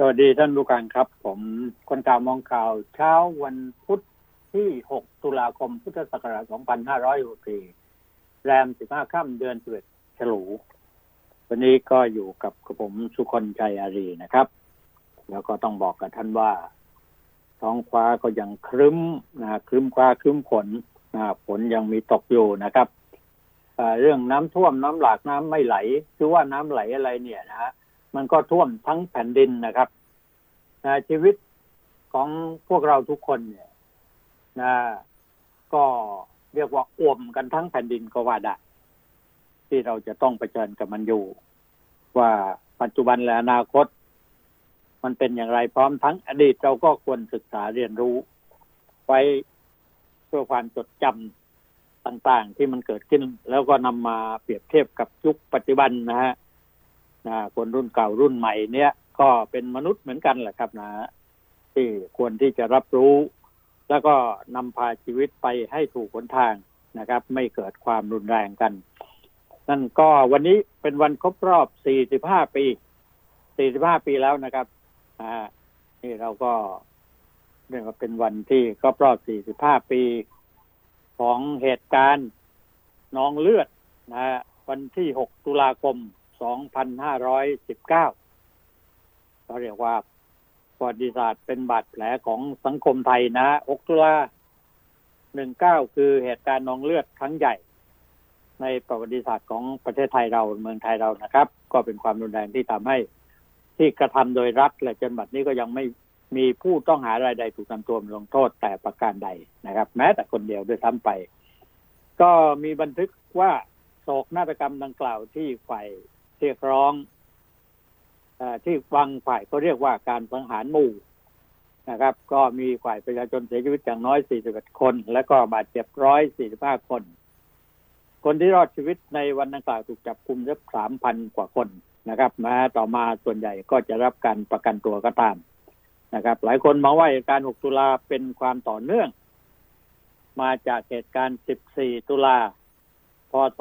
สวัสดีท่านผู้การครับ ผมคนข่าวมองข่าว เช้าวันพุธที่ 6 ตุลาคม พุทธศักราช 2564 แรม 15 ค่ำเดือน11ฉลู วันนี้ก็อยู่กับกระผมสุคนชัยอารีนะครับ แล้วก็ต้องบอกกับท่านว่า ท้องฟ้าก็ยังครึ้มนะครึ้มฟ้าครึ้มฝนนะฝนยังมีตกอยู่นะครับเรื่องน้ำท่วมน้ำหลากน้ำไม่ไหล คือว่าน้ำไหลอะไรเนี่ยนะฮะ มันก็ท่วมทั้งแผ่นดินนะครับนะชีวิตของพวกเราทุกคนเนี่ยนะก็เรียกว่าอ่วมกันทั้งแผ่นดินก็ว่าได้ที่เราจะต้องเผชิญกับมันอยู่ ว่าปัจจุบันและอนาคต มันเป็นอย่างไรพร้อมทั้งอดีตเราก็ควรศึกษาเรียนรู้ ไว้เพื่อความจดจำต่างๆที่มันเกิดขึ้น แล้วก็นำมาเปรียบเทียบกับยุคปัจจุบันนะฮะ คนรุ่นเก่ารุ่นใหม่เนี่ยก็เป็นมนุษย์เหมือนกันแหละครับนะ ที่ควรที่จะรับรู้ แล้วก็นำพาชีวิตไปให้ถูกหนทางนะครับ ไม่เกิดความรุนแรงกัน นั่นก็วันนี้เป็นวันครบรอบ 45 ปี 45 ปีแล้วนะครับอ่านี่เราก็เรียกว่าเป็นวันที่ครบรอบ 45 ปีของเหตุการณ์น้องเลือดนะวันที่ 6 ตุลาคม 2519ก็เรียกว่าประวัติศาสตร์เป็นบาดแผลของสังคมไทยนะ6ตุลา19 คือเหตุการณ์นองเลือดครั้งใหญ่ ในประวัติศาสตร์ของประเทศไทยเราเมืองไทยเรานะครับ ก็เป็นความรุนแรงที่ทำให้ที่กระทำโดยรัฐและจนบัดนี้ก็ยังไม่มีผู้ต้องหารายใดถูกนำตัวลงโทษแต่ประการใดนะครับ แม้แต่คนเดียวด้วยซ้ำไป ก็มีบันทึกว่าโศกนาฏกรรมดังกล่าวที่ฝ่าย เรียกร้องอที่ฟังฝ่ายเขาเรียกว่าการสังหารหมู่นะครับ ก็มีฝ่ายประชาชนเสียชีวิตอย่างน้อย 41 คน และก็บาดเจ็บร้อย45 คน คนที่รอดชีวิตในวันดังกล่าวถูกจับคุมสักสามพันกว่าคนนะครับม้ต่อมาส่วนใหญ่ก็จะรับการประกันตัวก็ตามนะครับ หลายคนมองว่าเหตุการณ์ 6 ตุลาเป็นความต่อเนื่อง มาจากเหตุการณ์ 14 ตุลา พศ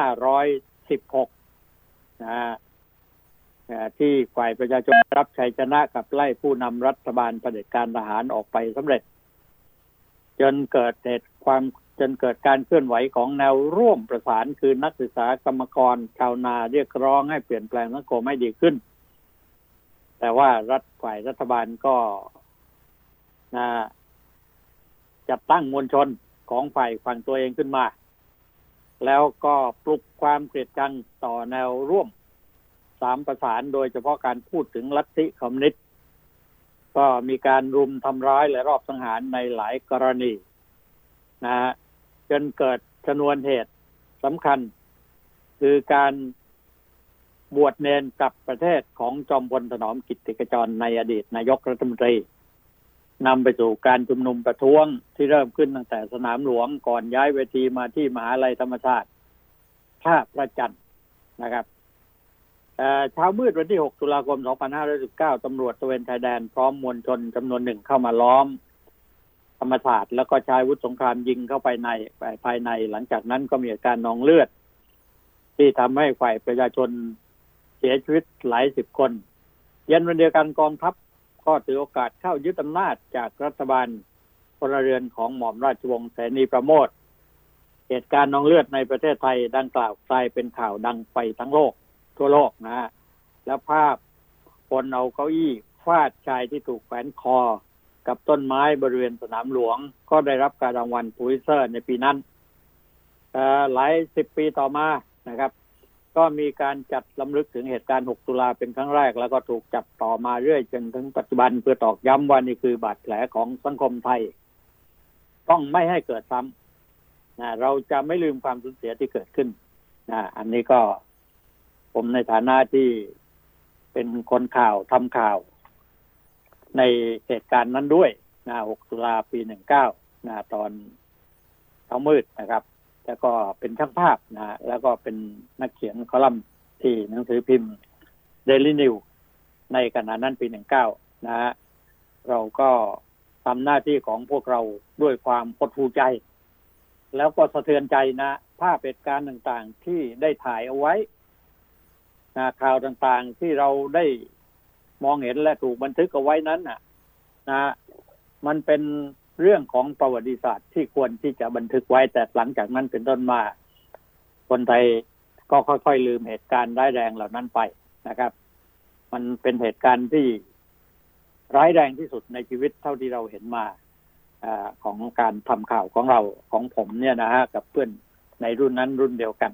2516 นะที่ฝ่ายประชาชนรับชัยชนะกับไล่ผู้นำรัฐบาลเผด็จการทหารออกไปสำเร็จ จนเกิดเหตุความจนเกิดการเคลื่อนไหวของแนวร่วมประสานคือนักศึกษากรรมกรชาวนาเรียกร้องให้เปลี่ยนแปลงสังคมให้ดีขึ้น แต่ว่ารัฐฝ่ายรัฐบาลก็นะจัดตั้งมวลชนของฝ่ายฝั่งตัวเองขึ้นมา แล้วก็ปลุกความเกลียดชังต่อแนวร่วมสามประสานโดยเฉพาะการพูดถึงลัทธิคอมมิวนิสต์ก็มีการรุมทำร้ายและรอบสังหารในหลายกรณีนะฮะจนเกิดชนวนเหตุสำคัญ คือการบวชเนนกับประเทศของจอมพลถนอมกิติกจรในอดีตนายกรัฐมนตรี นำไปสู่การชุมนุมประท้วงที่เริ่มขึ้นตั้งแต่สนามหลวงก่อนย้ายเวทีมาที่มหาลัยธรรมชาติท่าประจันนะครับเช้ามืดวันที่ 6 ตุลาคม 2519ตำรวจตะเวนชายแดนพร้อมมวลชนจำนวนหนึ่งเข้ามาล้อม ธรรมศาสตร์แล้วก็ใช้วุธสงครามยิงเข้าไปในภายใน หลังจากนั้นก็มีอาการนองเลือด ที่ทำให้ฝ่ายประชาชนเสียชีวิตหลายสิบคน เย็นวันเดียวกันกองทัพ ก็ถือโอกาสเข้ายึดอำนาจจากรัฐบาลพลเรือนของหม่อมราชวงศ์เสนีประโมท เหตุการณ์นองเลือดในประเทศไทยดังกล่าวกลายเป็นข่าวดังไปทั้งโลก ทั่วโลกนะฮะแล้วภาพคนเอาเก้าอี้ฟาดชายที่ถูกแขวนคอ กับต้นไม้บริเวณสนามหลวง ก็ได้รับการรางวัลพูลิเซอร์ในปีนั้นหลายสิบปีต่อมานะครับ ก็มีการจัดลำลึกถึงเหตุการณ์ 6 ตุลาเป็นครั้งแรก แล้วก็ถูกจับต่อมาเรื่อยจนถึงปัจจุบันเพื่อตอกย้ำว่านี่คือบาดแผลของสังคมไทย ต้องไม่ให้เกิดซ้ำนะเราจะไม่ลืมความสูญเสียที่เกิดขึ้นนะอันนี้ก็ผมในฐานะที่เป็นคนข่าวทำข่าว ในเหตุการณ์นั้นด้วยนะ 6 ตุลาปี 19นะตอนเช้ามืดนะครับ แล้วก็เป็นช่างภาพนะแล้วก็เป็นนักเขียนคอลัมน์ที่หนังสือพิมพ์เดลินิวในขณะนั้นปีหนึ่งเก้านะฮะเราก็ทำหน้าที่ของพวกเราด้วยความปดหูใจ แล้วก็สะเทือนใจนะ ภาพเหตุการณ์ต่างๆที่ได้ถ่ายเอาไว้นะข่าวต่างๆที่เราได้มองเห็นและถูกบันทึกเอาไว้นั้นนะนะมันเป็น เรื่องของประวัติศาสตร์ที่ควรที่จะบันทึกไว้แต่หลังจากนั้นเป็นต้นมา คนไทยก็ค่อยๆลืมเหตุการณ์ร้ายแรงเหล่านั้นไปนะครับ มันเป็นเหตุการณ์ที่ร้ายแรงที่สุดในชีวิตเท่าที่เราเห็นมาอของการทำข่าวของเราของผมเนี่ยนะฮะกับเพื่อนในรุ่นนั้นรุ่นเดียวกัน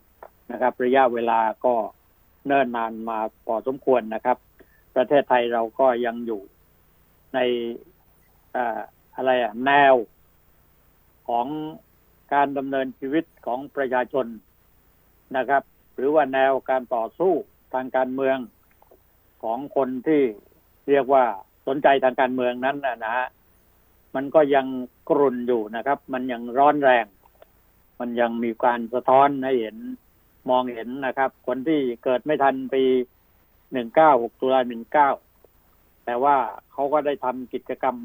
นะครับ ระยะเวลาก็เนิ่นนานมาพอสมควรนะครับ ประเทศไทยเราก็ยังอยู่ใน อะไรอะแนวของการดำเนินชีวิตของประชาชนนะครับ หรือว่าแนวการต่อสู้ทางการเมืองของคนที่เรียกว่าสนใจทางการเมืองนั้นนะนะฮะมันก็ยังกรุ่นอยู่นะครับ มันยังร้อนแรง มันยังมีการสะท้อนให้เห็นมองเห็นนะครับ คนที่เกิดไม่ทันปีหนึ่งเก้าหกตุลาหนึ่งเก้าแต่ว่าเขาก็ได้ทำกิจกรรม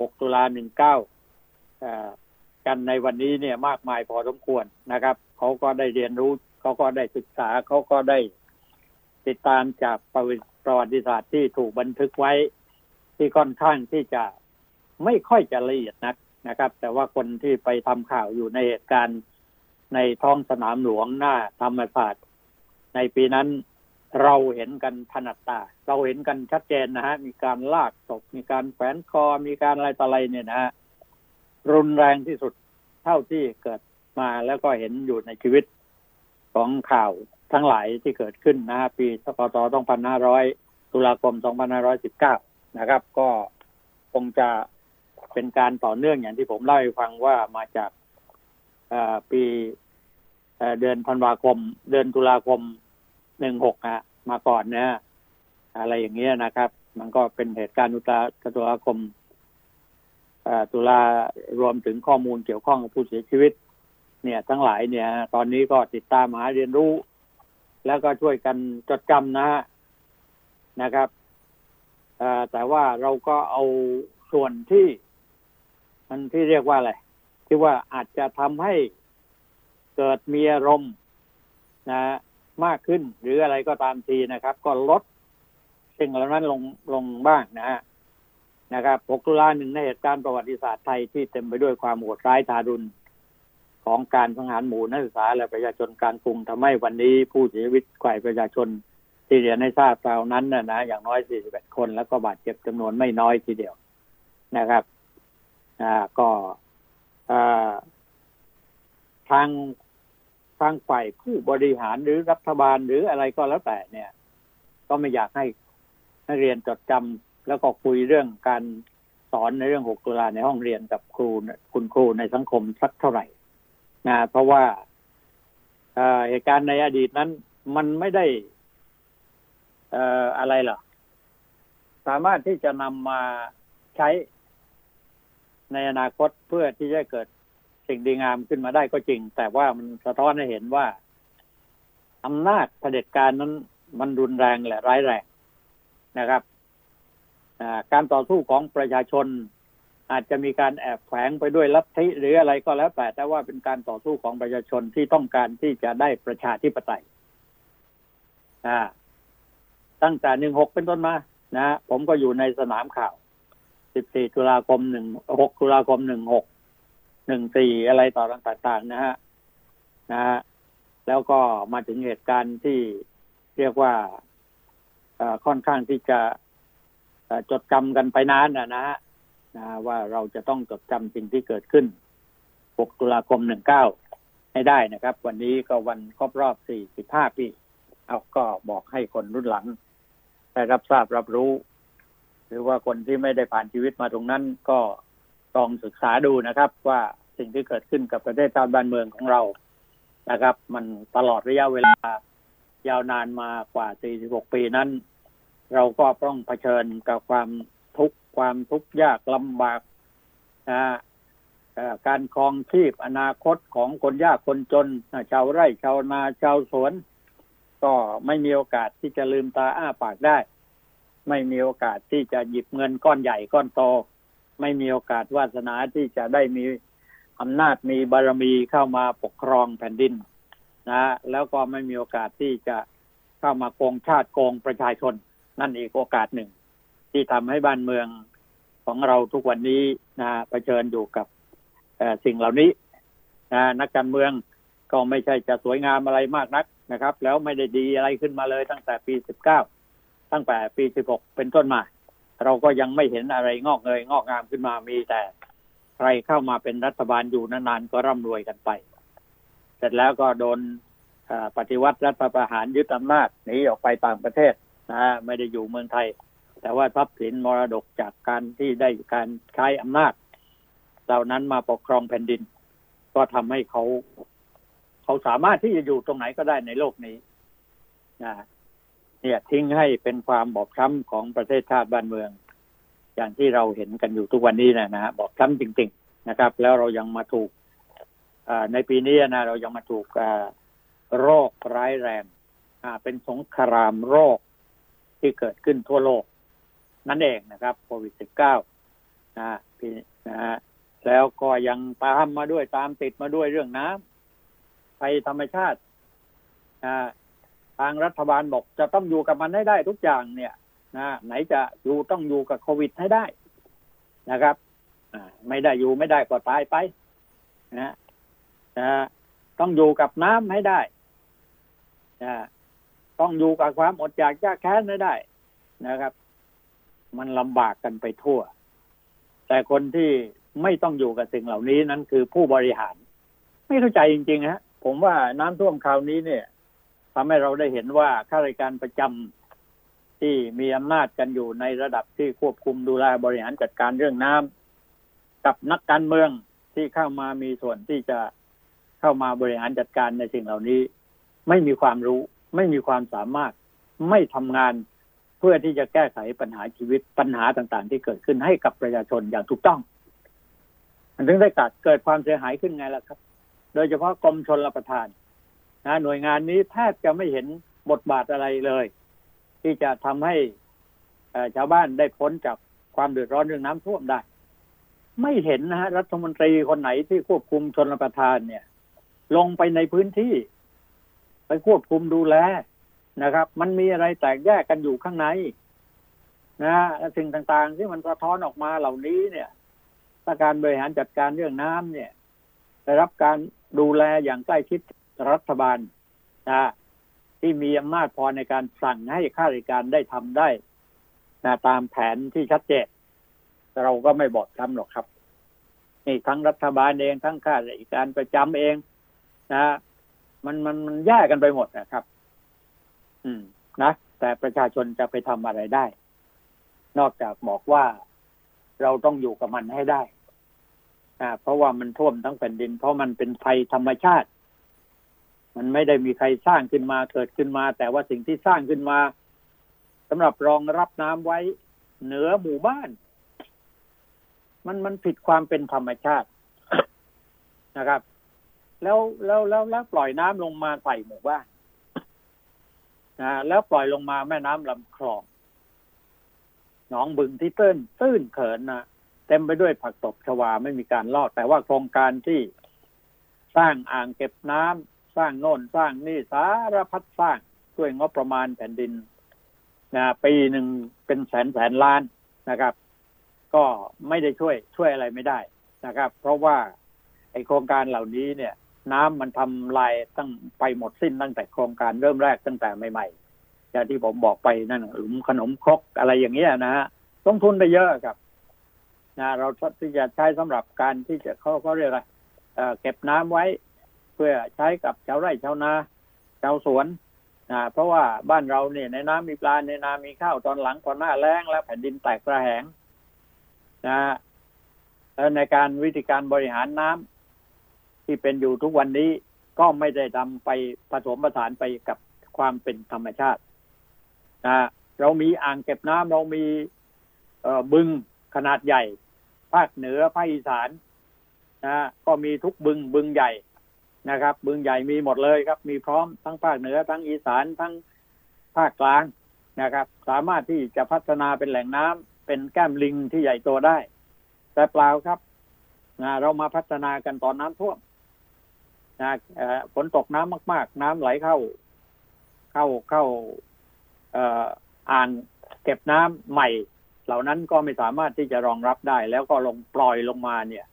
หกตุลาหนึ่งเก้ากันในวันนี้เนี่ยมากมายพอสมควรนะครับ เขาก็ได้เรียนรู้เขาก็ได้ศึกษาเขาก็ได้ติดตามจากประวัติศาสตร์ที่ถูกบันทึกไว้ ที่ค่อนข้างที่จะไม่ค่อยจะละเอียดนักนะครับ แต่ว่าคนที่ไปทำข่าวอยู่ในเหตุการณ์ในท้องสนามหลวงหน้าธรรมศาสตร์ ในปีนั้น เราเห็นกันถนัดตา เราเห็นกันชัดเจนนะฮะ มีการลากศพ มีการแขวนคอ มีการอะไรต่ออะไรเนี่ยนะฮะ รุนแรงที่สุดเท่าที่เกิดมาแล้วก็เห็นอยู่ในชีวิตของข่าวทั้งหลายที่เกิดขึ้นนะฮะปีสพศ2500 ตุลาคม 2519 นะครับ ก็คงจะเป็นการต่อเนื่องอย่างที่ผมเล่าให้ฟังว่ามาจากปีเดือนธันวาคม เดือนตุลาคม หนึ่งหกอะมาก่อนเนี่ยอะไรอย่างเงี้ยนะครับ มันก็เป็นเหตุการณ์อุตาตุลาคมตุลารวมถึงข้อมูลเกี่ยวข้องกับผู้เสียชีวิต เนี่ย ทั้งหลายเนี่ย ตอนนี้ก็ติดตามหาเรียนรู้ แล้วก็ช่วยกันจดจำนะฮะนะครับแต่ว่าเราก็เอาส่วนที่ มันที่เรียกว่าอะไรที่ว่าอาจจะทำให้เกิดมีอารมณ์นะ มากขึ้น หรืออะไรก็ตามทีนะครับ ก็ลดสิ่งเหล่านั้นลงลงบ้างนะฮะนะครับ6ตุลาหนึ่งในเหตุการณ์ประวัติศาสตร์ไทยที่เต็มไปด้วยความโหดร้ายทารุณของการสังหารหมู่นักศึกษาและประชาชนการกรุงทำให้วันนี้ผู้เสียชีวิตกว่าประชาชนที่เรียนให้ทราบคราวนั้นนะนะอย่างน้อย 41 คน แล้วก็บาดเจ็บจำนวนไม่น้อยทีเดียวนะครับ อ่าก็อ่าทาง ทางฝ่ายผู้บริหารหรือรัฐบาลหรืออะไรก็แล้วแต่เนี่ย ก็ไม่อยากให้นักเรียนจดจำแล้วก็คุยเรื่องการสอนในเรื่องหกตุลาในห้องเรียนกับครูคุณครูในสังคมสักเท่าไหร่นะเพราะว่าเหตุการณ์ในอดีตนั้น มันไม่ได้อะไรหรอสามารถที่จะนำมาใช้ในอนาคตเพื่อที่จะเกิด สิ่งดีงามขึ้นมาได้ก็จริง แต่ว่ามันสะท้อนให้เห็นว่าอำนาจเผด็จการนั้น มันรุนแรงและร้ายแรงนะครับการต่อสู้ของประชาชน อาจจะมีการแอบแฝงไปด้วยลัทธิหรืออะไรก็แล้วแต่แต่ว่าเป็นการต่อสู้ของประชาชนที่ต้องการที่จะได้ประชาธิปไตยตั้งแต่หนึ่งหกเป็นต้นมานะผมก็อยู่ในสนามข่าวสิบสี่ตุลาคมหนึ่งหกตุลาคมหนึ่งหก หนึ่งสี่อะไรต่อต่างๆนะฮะนะฮะแล้วก็มาถึงเหตุการณ์ที่เรียกว่าค่อนข้างที่จะจดจำกันไปนานนะนะฮะนะว่าเราจะต้องจดจำสิ่งที่เกิดขึ้น 6 ตุลาคม 19 ให้ได้นะครับ วันนี้ก็วันครบรอบ 45 ปี เอาก็บอกให้คนรุ่นหลัง ได้รับทราบรับรู้ หรือว่าคนที่ไม่ได้ผ่านชีวิตมาตรงนั้นก็ลองศึกษาดูนะครับว่า สิ่งที่เกิดขึ้นกับประเทศชาติบ้านเมืองของเรานะครับ มันตลอดระยะเวลายาวนานมากว่า 46 ปีนั้น เราก็ต้องเผชิญกับความทุกข์ความทุกข์ยากลำบากนะการครองชีพอนาคตของคนยากคนจนชาวไร่ชาวนาชาวสวน ก็ไม่มีโอกาสที่จะลืมตาอ้าปากได้ ไม่มีโอกาสที่จะหยิบเงินก้อนใหญ่ก้อนโต ไม่มีโอกาสวาสนาที่จะได้มี อำนาจมีบารมีเข้ามาปกครองแผ่นดินนะแล้วก็ไม่มีโอกาสที่จะเข้ามาโกงชาติโกงประชาชน นั่นอีกโอกาสหนึ่ง ที่ทำให้บ้านเมืองของเราทุกวันนี้นะเผชิญอยู่กับสิ่งเหล่านี้นะนักการเมืองก็ไม่ใช่จะสวยงามอะไรมากนักนะครับ แล้วไม่ได้ดีอะไรขึ้นมาเลยตั้งแต่ปีสิบเก้าตั้งแต่ปีสิบหกเป็นต้นมา เราก็ยังไม่เห็นอะไรงอกเงยงอกงามขึ้นมามีแต่ ใครเข้ามาเป็นรัฐบาลอยู่นานๆก็ร่ำรวยกันไป เสร็จแล้วก็โดนปฏิวัติรัฐประหารยึดอำนาจหนีออกไปต่างประเทศนะไม่ได้อยู่เมืองไทย แต่ว่าทรัพย์สินมรดกจากการที่ได้การใช้อำนาจ เหล่านั้นมาปกครองแผ่นดิน ก็ทำให้เขา เขาสามารถที่จะอยู่ตรงไหนก็ได้ในโลกนี้นะเนี่ยทิ้งให้เป็นความบอบช้ำของประเทศชาติบ้านเมือง อย่างที่เราเห็นกันอยู่ทุกวันนี้นะนะบอบช้ำจริง ๆนะครับ แล้วเรายังมาถูกในปีนี้นะเรายังมาถูกโรคร้ายแรงเป็นสงครามโรคที่เกิดขึ้นทั่วโลก นั่นเองนะครับโควิดสิบเก้านะพี่นะฮะแล้วก็ยังตามมาด้วยตามติดมาด้วยเรื่องน้ำภัยธรรมชาติทางรัฐบาลบอกจะต้องอยู่กับมันให้ได้ทุกอย่างเนี่ย นะไหนจะอยู่ต้องอยู่กับโควิดให้ได้นะครับไม่ได้อยู่ไม่ได้ก็ตายไปนะนะต้องอยู่กับน้ำให้ได้นะต้องอยู่กับความอดอยากยากแค้นให้ได้นะครับ มันลำบากกันไปทั่ว แต่คนที่ไม่ต้องอยู่กับสิ่งเหล่านี้นั้นคือผู้บริหาร ไม่เข้าใจจริงๆฮะผมว่าน้ำท่วมคราวนี้เนี่ยทำให้เราได้เห็นว่าข้าราชการประจำ ที่มีอำนาจกันอยู่ในระดับที่ควบคุมดูแลบริหารจัดการเรื่องน้ำกับนักการเมืองที่เข้ามามีส่วนที่จะเข้ามาบริหารจัดการในสิ่งเหล่านี้ ไม่มีความรู้ ไม่มีความสามารถ ไม่ทำงานเพื่อที่จะแก้ไขปัญหาชีวิตปัญหาต่างๆ ที่เกิดขึ้นให้กับประชาชนอย่างถูกต้อง มันถึงได้เกิดเกิดความเสียหายขึ้นไงล่ะครับ โดยเฉพาะกรมชนรับประทานนะหน่วยงานนี้แทบจะไม่เห็นบทบาทอะไรเลย ที่จะทำให้ชาวบ้านได้พ้นจากความเดือดร้อนเรื่องน้ำท่วมได้ ไม่เห็นนะฮะรัฐมนตรีคนไหนที่ควบคุมชนประทานเนี่ย ลงไปในพื้นที่ ไปควบคุมดูแลนะครับ มันมีอะไรแตกแยกกันอยู่ข้างในนะสิ่งต่างๆ ที่มันสะท้อนออกมาเหล่านี้เนี่ยการบริหารจัดการเรื่องน้ำเนี่ยได้รับการดูแลอย่างใกล้ชิดรัฐบาลนะ ที่มีอำนาจพอในการสั่งให้ข้าราชการได้ทำได้นะตามแผนที่ชัดเจนเราก็ไม่บอกทำหรอกครับนี่ทั้งรัฐบาลเองทั้งข้าราชการประจำเอง นะมันมันมันแยกกันไปหมดนะครับ อืม นะแต่ประชาชนจะไปทำอะไรได้ นอกจากบอกว่าเราต้องอยู่กับมันให้ได้อ่าเพราะว่ามันท่วมทั้งแผ่นดิน เพราะมันเป็นภัยธรรมชาติ มันไม่ได้มีใครสร้างขึ้นมาเกิดขึ้นมา แต่ว่าสิ่งที่สร้างขึ้นมาสำหรับรองรับน้ำไว้เหนือหมู่บ้าน มันมันผิดความเป็นธรรมชาตินะครับ แล้วแล้วแล้วแล้วปล่อยน้ำลงมาใส่หมู่บ้านนะแล้วปล่อยลงมาแม่น้ำลำคลองหนองบึงที่ตื้นตื้นเขินนะเต็มไปด้วยผักตบชวาไม่มีการลอด แต่ว่าโครงการที่สร้างอ่างเก็บน้ำ สร้างโน่นสร้างนี่สารพัดสร้างด้วยงบประมาณแผ่นดินนะปีหนึ่งเป็นแสนแสนล้านนะครับ ก็ไม่ได้ช่วยช่วยอะไรไม่ได้นะครับ เพราะว่าไอโครงการเหล่านี้เนี่ย น้ำมันทำลายตั้งไปหมดสิ้นตั้งแต่โครงการเริ่มแรกตั้งแต่ใหม่ๆอย่างที่ผมบอกไปนั่นหลุมขนมครกอะไรอย่างเงี้ยนะฮะต้องทุนไปเยอะครับนะเราที่จะใช้สำหรับการที่จะเขาเขาเรียกอะไรเก็บน้ำไว้ พื่อใช้กับชาวไร่ชาวนาชาวสวนนะเพราะว่าบ้านเราเนี่ยในน้ำมีปลาในนามีข้าวตอนหลังตอนหน้าแล้งแล้วแผ่นดินแตกกระแหงนะแล้วในการวิธีการบริหารน้ำที่เป็นอยู่ทุกวันนี้ก็ไม่ได้ทำไปผสมผสานไปกับความเป็นธรรมชาตินะเรามีอ่างเก็บน้ำเรามีบึงขนาดใหญ่ ภาคเหนือภาคอีสานนะก็มีทุกบึงบึงใหญ่ นะครับ บึงใหญ่มีหมดเลยครับ มีพร้อมทั้งภาคเหนือทั้งอีสานทั้งภาคกลางนะครับ สามารถที่จะพัฒนาเป็นแหล่งน้ำเป็นแก้มลิงที่ใหญ่โตได้ แต่เปล่าครับนะเรามาพัฒนากันตอนน้ำท่วมนะฝนตกน้ำมาก ๆ น้ำไหลเข้า เข้าเข้าอ่านเก็บน้ำใหม่ เหล่านั้นก็ไม่สามารถที่จะรองรับได้ แล้วก็ลงปล่อยลงมาเนี่ย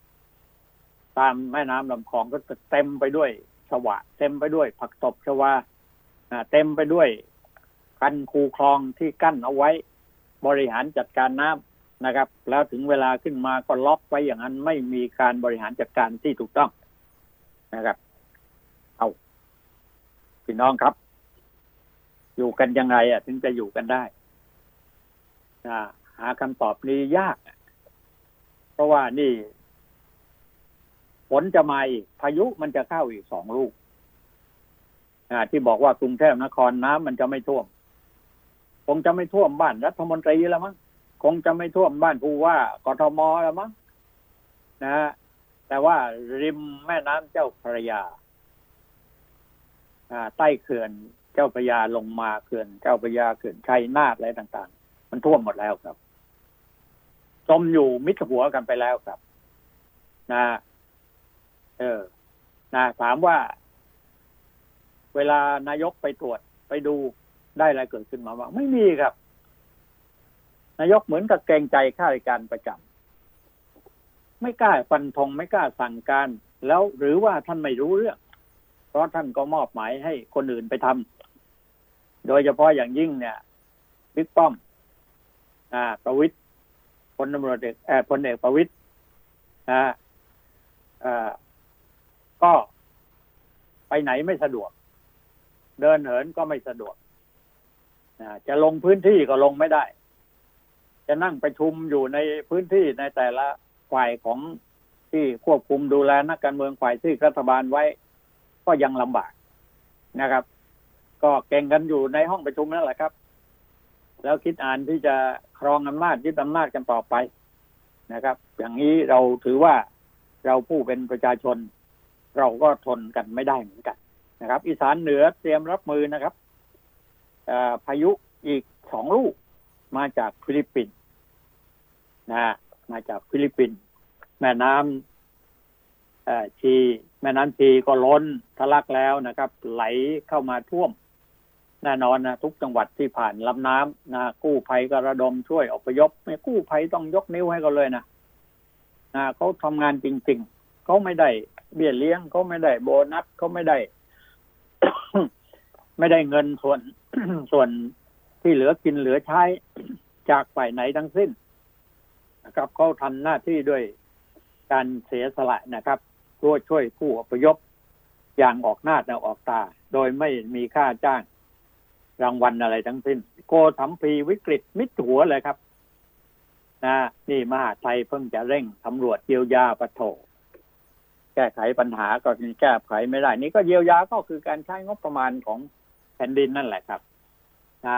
ตามแม่น้ำลำคลองก็จะเต็มไปด้วยสวะ เต็มไปด้วย ผักตบชวาเต็มไปด้วยคันคูคลองที่กั้นเอาไว้ บริหารจัดการน้ำนะครับ แล้วถึงเวลาขึ้นมาก็ล็อกไว้อย่างนั้นไม่มีการบริหารจัดการที่ถูกต้องนะครับ เอาพี่น้องครับ อยู่กันยังไงอะ ถึงจะอยู่กันได้หาคำตอบนี้ยาก เพราะว่านี่ ฝนจะมาอีก พายุมันจะเข้าอีกสองลูกที่บอกว่ากรุงเทพนครน้ำมันจะไม่ท่วม คงจะไม่ท่วมบ้านรัฐมนตรีแล้วมั้งคงจะไม่ท่วมบ้านผู้ว่ากทมแล้วมั้งนะฮะแต่ว่าริมแม่น้ำเจ้าพระยาใต้เขื่อนเจ้าพระยาลงมาเขื่อนเจ้าพระยาเขื่อนชัยนาทอะไรต่าง ๆ มันท่วมหมดแล้วครับจมอยู่มิดหัวกันไปแล้วครับ นะ เออนะถามว่า เวลานายกไปตรวจไปดูได้อะไรเกิดขึ้นมาบ้างไม่มีครับ นายกเหมือนกับเกรงใจข้าราชการประจำไม่กล้าฟันธงไม่กล้าสั่งการ แล้วหรือว่าท่านไม่รู้เรื่อง เพราะท่านก็มอบหมายให้คนอื่นไปทำโดยเฉพาะอย่างยิ่งเนี่ยบิ๊กป้อม อ่า ประวิตยพลตำรวจเอกแอบพลเอกประวิตยอ่าอ่า ก็ไปไหนไม่สะดวก เดินเหินก็ไม่สะดวกจะลงพื้นที่ก็ลงไม่ได้ จะนั่งประชุมอยู่ในพื้นที่ในแต่ละฝ่ายของที่ควบคุมดูแลนักการเมืองฝ่ายที่รัฐบาลไว้ ก็ยังลำบากนะครับ ก็เก่งกันอยู่ในห้องประชุมนั่นแหละครับ แล้วคิดอ่านที่จะครองอำนาจยึดอำนาจกันต่อไปนะครับ อย่างนี้เราถือว่าเราผู้เป็นประชาชน เราก็ทนกันไม่ได้เหมือนกันนะครับ อีสานเหนือเตรียมรับมือนะครับพายุอีกสองลูกมาจากฟิลิปปินส์นะมาจากฟิลิปปินส์แม่น้ำชีแม่น้ำชีก็ล้นทะลักแล้วนะครับ ไหลเข้ามาท่วม แน่นอนนะทุกจังหวัดที่ผ่านลำน้ำนะกู้ภัยก็ระดมช่วยอพยพไม่กู้ภัยต้องยกนิ้วให้เขาเลยนะนะเขาทำงานจริง ๆเขาไม่ได้ เบี้ยเลี้ยงเขาไม่ได้โบนัสเขาไม่ได้ ไม่ได้เงินส่วนส่วนที่เหลือกินเหลือใช้จากฝ่ายไหนทั้งสิ้นนะครับเขาทำหน้าที่ด้วยการเสียสละนะครับช่วยช่วยผู้อพยพอย่างออกหน้าและออกตา โดยไม่มีค่าจ้างรางวัลอะไรทั้งสิ้น โกทำพีวิกฤตมิดหัวเลยครับ นะนี่มหาไทยเพิ่งจะเร่งตำรวจเยียวยาปะโถ แก้ไขปัญหาก็แก้ไขไม่ได้ นี่ก็เยียวยาก็คือการใช้งบประมาณของแผ่นดินนั่นแหละครับ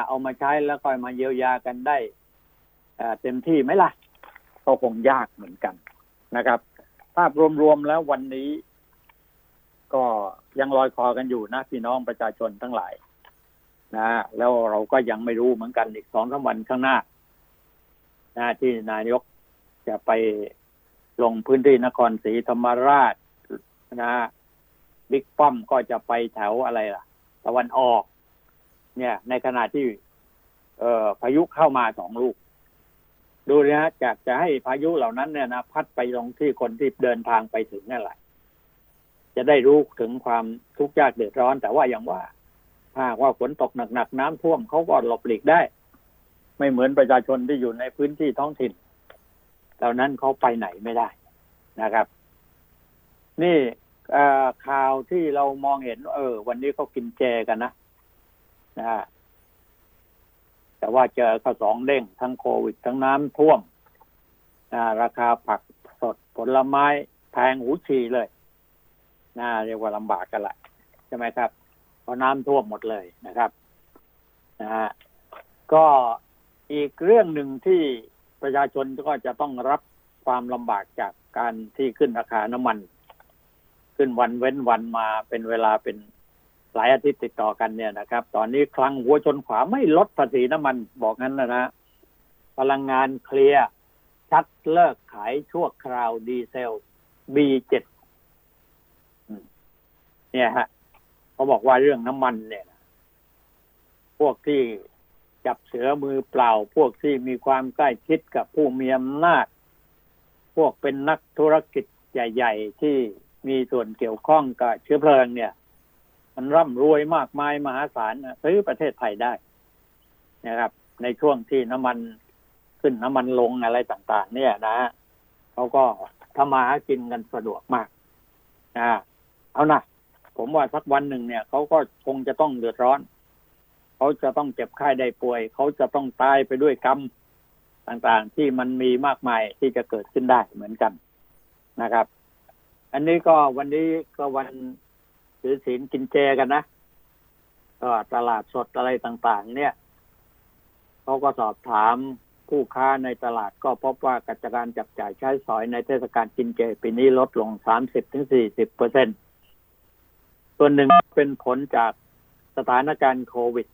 เอามาใช้แล้วก็มาเยียวยากันได้เต็มที่ไหมล่ะก็คงยากเหมือนกันนะครับ ภาพรวมๆแล้ววันนี้ ก็ยังลอยคอกันอยู่นะพี่น้องประชาชนทั้งหลาย นะแล้วเราก็ยังไม่รู้เหมือนกันอีกสองสาวันข้างหน้านะที่นายกจะไปลงพื้นที่นครศรีธรรมราช นะบิ๊กป้อมก็จะไปแถวอะไรล่ะ ตะวันออก เนี่ย ในขณะที่ เอ่อพายุเข้ามาสองลูก ดูนะฮะจากจะให้พายุเหล่านั้นเนี่ยนะพัดไปลงที่คนที่เดินทางไปถึงนั่นแหละจะได้รู้ถึงความทุกข์ยากเดือดร้อน แต่ว่าอย่างว่า ถ้าว่าฝนตกหนักๆน้ำท่วมเขาก็หลบหลีกได้ ไม่เหมือนประชาชนที่อยู่ในพื้นที่ท้องถิ่นเหล่านั้นเขาไปไหนไม่ได้นะครับ นี่ข่าวที่เรามองเห็น เออ วันนี้เขากินแจกันนะนะแต่ว่าเจอข้าสองเด้งทั้งโควิด ทั้งน้ำท่วมนะราคาผักสดผลไม้แพงหูฉี่เลยน่าเรียกว่าลำบากกันละใช่ไหมครับ เพราะน้ำท่วมหมดเลยนะครับนะฮะก็อีกเรื่องหนึ่งที่ประชาชนก็จะต้องรับความลำบากจากการที่ขึ้นราคาน้ำมัน ขึ้นวันเว้นวันมาเป็นเวลาเป็นหลายอาทิตย์ติดต่อกันเนี่ยนะครับ ตอนนี้คลังหัวชนขวาไม่ลดภาษีน้ำมันบอกงั้นนะนะพลังงานเคลียร์ชัดเลิกขายชั่วคราวดีเซล B7 เนี่ยฮะเขาบอกว่าเรื่องน้ำมันเนี่ย พวกที่จับเสือมือเปล่า พวกที่มีความใกล้ชิดกับผู้มีอำนาจ พวกเป็นนักธุรกิจใหญ่ ๆ ที่ มีส่วนเกี่ยวข้องกับเชื้อเพลิงเนี่ย มันร่ำรวยมากมายมหาศาลซื้อประเทศไทยได้นะครับ ในช่วงที่น้ำมันขึ้นน้ำมันลงอะไรต่าง ๆ เนี่ยนะเขาก็ทำมาหากินกันสะดวกมากนะเอานะผมว่าสักวันหนึ่งเนี่ยเขาก็คงจะต้องเดือดร้อน เขาจะต้องเจ็บไข้ได้ป่วย เขาจะต้องตายไปด้วยกรรมต่างๆ ที่มันมีมากมายที่จะเกิดขึ้นได้เหมือนกันนะครับ อันนี้ก็วันนี้ก็วันถือศีลกินเจกันนะก็ตลาดสดอะไรต่างๆ เนี่ยเขาก็สอบถามผู้ค้าในตลาดก็พบว่ากิจการจับจ่ายใช้สอยในเทศกาลกินเจปีนี้ลดลง 30-40เปอร์เซ็นส่วนหนึ่งเป็นผลจากสถานการณ์โควิด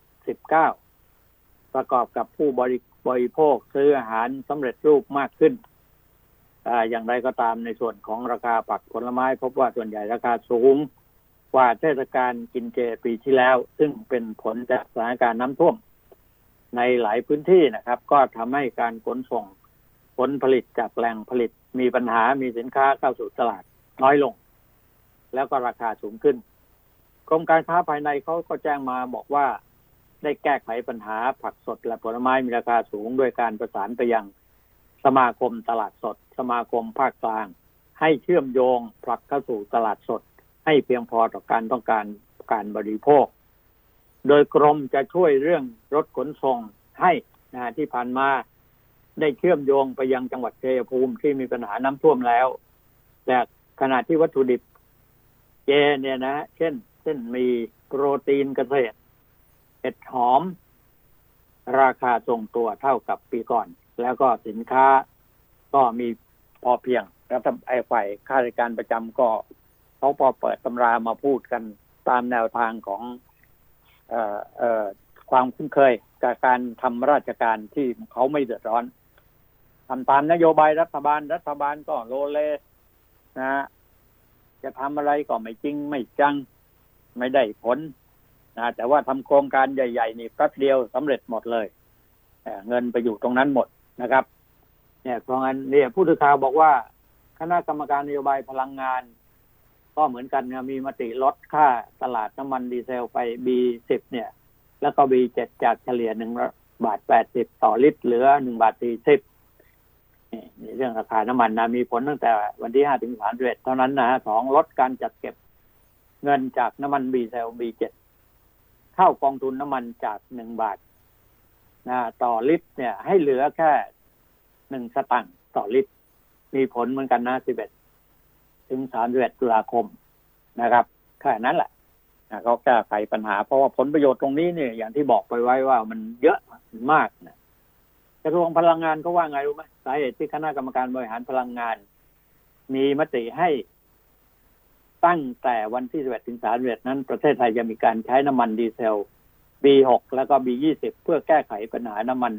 19 ประกอบกับผู้บริบริโภคซื้ออาหารสำเร็จรูปมากขึ้น อย่างไรก็ตามในส่วนของราคาผักผลไม้ พบว่าส่วนใหญ่ราคาสูงกว่าเทศกาลกินเจปีที่แล้ว ซึ่งเป็นผลจากสถานการณ์น้ำท่วม ในหลายพื้นที่นะครับ ก็ทำให้การขนส่งผลผลิตจากแหล่งผลิตมีปัญหามีสินค้าเข้าสู่ตลาดน้อยลง แล้วก็ราคาสูงขึ้นกรมการค้าภายในเขาก็แจ้งมาบอกว่าได้แก้ไขปัญหาผักสดและผลไม้มีราคาสูง ด้วยการประสานไปยัง สมาคมตลาดสด สมาคมภาคกลาง ให้เชื่อมโยงผลักเข้าสู่ตลาดสด ให้เพียงพอต่อการต้องการการบริโภค โดยกรมจะช่วยเรื่องรถขนส่งให้นะที่ผ่านมาได้เชื่อมโยงไปยังจังหวัดเชียภูมิที่มีปัญหาน้ำท่วมแล้ว แต่ขณะที่วัตถุดิบเจเนี่ยนะ เช่น เช่นมีโปรตีนเกษตรเห็ดหอม ราคาทรงตัวเท่ากับปีก่อน แล้วก็สินค้าก็มีพอเพียงแล้วไอ้ฝ่ายข้าราชการประจำก็เขาพอเปิดตำรามาพูดกันตามแนวทางของความคุ้นเคยกับการทำราชการที่เขาไม่เดือดร้อนทำตามนโยบายรัฐบาลรัฐบาลก็โลเลนะจะทำอะไรก็ไม่จริงไม่จังไม่ได้ผลนะแต่ว่าทำโครงการใหญ่ ๆ นี่แป๊บเดียวสำเร็จหมดเลยเงินไปอยู่ตรงนั้นหมด นะครับ เนี่ยเพราะงั้นเนี่ยผู้สื่อข่าวบอกว่า คณะกรรมการนโยบายพลังงาน ก็เหมือนกันนะมีมติลดค่าตลาดน้ำมันดีเซลไป B10 เนี่ย แล้วก็ B7 จากเฉลี่ยหนึ่งบาทแปดสิบต่อลิตรเหลือหนึ่งบาทสี่สิบนี่เรื่องราคาน้ำมันนะมีผลตั้งแต่วันที่ห้าถึงสามเดือนเท่านั้นนะฮะสองลดการจัดเก็บเงินจากน้ำมันบีเซล B7 เข้ากองทุนน้ำมันจากหนึ่งบาท นะต่อลิตรเนี่ย ให้เหลือแค่หนึ่งสตังค์ต่อลิตร มีผลเหมือนกันนะสิบเอ็ดถึงสามเดือนตุลาคมนะครับแค่นั้นแหละเขาแก้ไขปัญหาเพราะว่าผลประโยชน์ตรงนี้เนี่ย อย่างที่บอกไปไว้ว่ามันเยอะมากนะกระทรวงพลังงานก็ว่าไงรู้ไหมสาเหตุที่คณะกรรมการบริหารพลังงาน มีมติให้ตั้งแต่วันที่11ถึง31นั้น ประเทศไทยจะมีการใช้น้ำมันดีเซล B6 แล้วก็ B20 เพื่อแก้ไขปัญหาน้ำมัน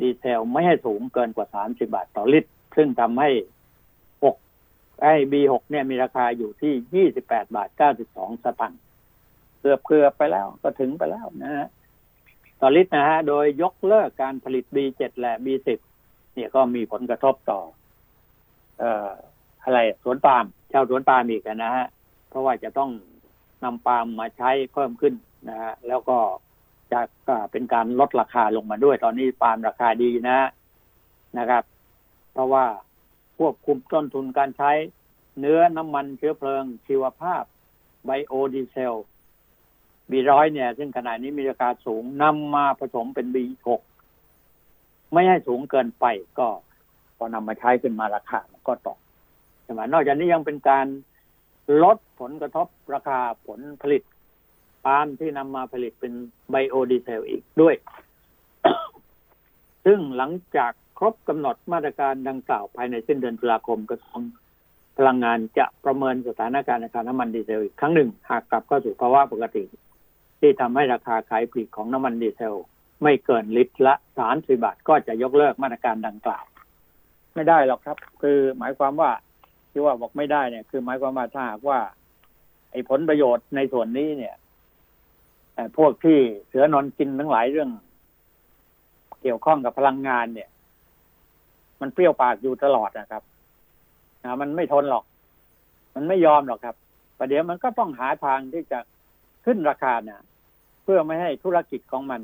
ดีเซลไม่ให้สูงเกินกว่า 30 บาทต่อลิตร ซึ่งทำให้ไอ้บีหกเนี่ยมีราคาอยู่ที่ยี่สิบแปดบาทเก้าสิบสองสตางค์เกือบเกือบไปแล้วก็ถึงไปแล้วนะฮะต่อลิตรนะฮะ โดยยกเลิกการผลิต B7 และ B10 เนี่ยก็มีผลกระทบต่อ เอ่ออะไรสวนปาล์มชาวสวนปาล์มอีกนะฮะ เพราะว่าจะต้องนำปาล์มมาใช้เพิ่มขึ้น นะฮะแล้วก็จะเป็นการลดราคาลงมาด้วย ตอนนี้ปาล์มราคาดีนะนะครับ เพราะว่าควบคุมต้นทุนการใช้เนื้อน้ำมันเชื้อเพลิง ชีวภาพ ไบโอดีเซลบีร้อยเนี่ย ซึ่งขณะนี้มีราคาสูงนำมาผสมเป็นบีหกไม่ให้สูงเกินไปก็พอนำมาใช้ขึ้นมาราคาก็ตกใช่ไหมนอกจากนี้ยังเป็นการลดผลกระทบราคาผลผลิต ปาล์มที่นำมาผลิตเป็นไบโอดีเซลอีกด้วย ซึ่งหลังจากครบกำหนดมาตรการดังกล่าวภายในสิ้นเดือนตุลาคมกระทรวงพลังงานจะประเมินสถานการณ์ราคาน้ำมันดีเซลอีกครั้งหนึ่ง หากกลับเข้าสู่ภาวะปกติ ที่ทำให้ราคาขายปลีกของน้ำมันดีเซล ไม่เกินลิตรละสามสิบาทก็จะยกเลิกมาตรการดังกล่าว ไม่ได้หรอกครับ คือหมายความว่าที่ว่าบอกไม่ได้เนี่ย คือหมายความว่าถ้าหากว่า ไอ้ผลประโยชน์ในส่วนนี้เนี่ย พวกที่เสือนอนกินทั้งหลายเรื่อง เกี่ยวข้องกับพลังงานเนี่ย มันเปรี้ยวปากอยู่ตลอดนะครับนะมันไม่ทนหรอก มันไม่ยอมหรอกครับประเดี๋ยวมันก็ต้องหาทางที่จะขึ้นราคาเนี่ยเพื่อไม่ให้ธุรกิจของมัน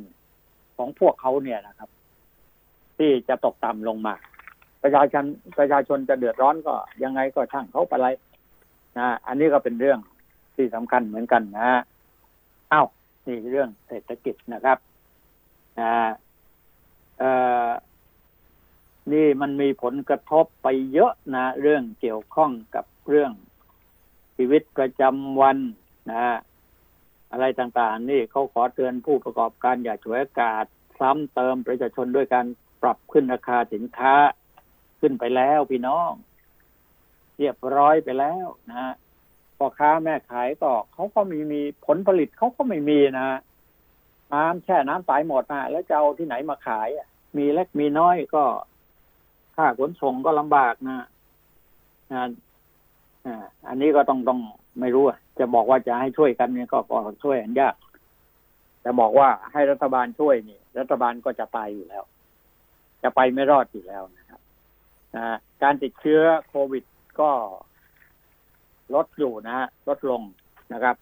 ของพวกเขาเนี่ยนะครับ ที่จะตกต่ำลงมา ประชาชนประชาชนจะเดือดร้อนก็ยังไงก็ช่างเขาไปไรนะอันนี้ก็เป็นเรื่องที่สำคัญเหมือนกันนะอ้าว นี่เรื่องเศรษฐกิจนะครับนะเออนี่มันมีผลกระทบไปเยอะนะ เรื่องเกี่ยวข้องกับเรื่องชีวิตประจำวันนะอะไรต่างๆ นี่เขาขอเตือนผู้ประกอบการอย่าฉวยโอกาส ซ้ำเติมประชาชนด้วยการปรับขึ้นราคาสินค้าขึ้นไปแล้วพี่น้อง เรียบร้อยไปแล้วนะฮะ พ่อค้าแม่ขายก็เขาก็มีมีผลผลิตเขาก็ไม่มีนะน้ำแช่น้ำตายหมดนะแล้วจะเอาที่ไหนมาขายมีเล็กมีน้อยก็ค่าขนส่งก็ลำบากนะนะอันนี้ก็ต้องต้องไม่รู้จะบอกว่าจะให้ช่วยกันเนี่ยก็ก็ช่วยอันยากแต่บอกว่าให้รัฐบาลช่วยนี่ รัฐบาลก็จะตายอยู่แล้ว จะไปไม่รอดอยู่แล้วนะครับการติดเชื้อโควิดก็ ลดอยู่นะฮะลดลงนะครับ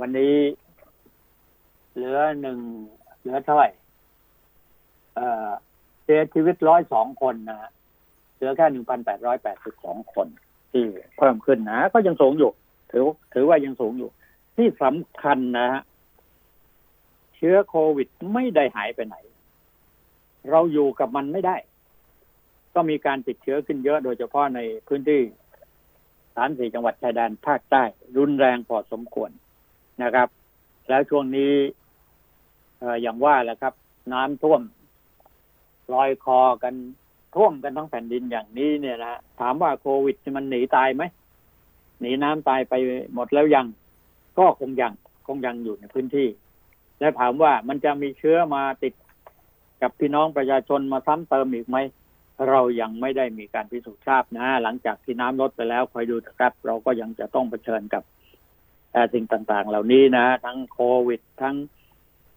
วันนี้ เหลือหนึ่งเหลือเท่าไหร่เอ่อเสียชีวิตร้อยสองคนนะฮะเหลือแค่หนึ่งพันแปดร้อยแปดสิบสองคน ที่เพิ่มขึ้นนะก็ยังสูงอยู่ ถือถือว่ายังสูงอยู่ ที่สำคัญนะฮะเชื้อโควิดไม่ได้หายไปไหน เราอยู่กับมันไม่ได้ ก็มีการติดเชื้อขึ้นเยอะโดยเฉพาะในพื้นที่ สามสี่จังหวัดชายแดนภาคใต้ รุนแรงพอสมควรนะครับ แล้วช่วงนี้อย่างว่าแหละครับ น้ำท่วมลอยคอกันท่วมกันทั้งแผ่นดินอย่างนี้เนี่ยนะถามว่าโควิดมันหนีตายไหมหนีน้ำตายไปหมดแล้วยัง ก็คงยังคงยังอยู่ในพื้นที่ แล้วถามว่ามันจะมีเชื้อมาติดกับพี่น้องประชาชนมาซ้ำเติมอีกไหม เรายังไม่ได้มีการพิสูจน์ทราบนะ หลังจากที่น้ำลดไปแล้วคอยดูนะครับ เราก็ยังจะต้องเผชิญกับสิ่งต่างๆ เหล่านี้นะ ทั้งโควิด ทั้ง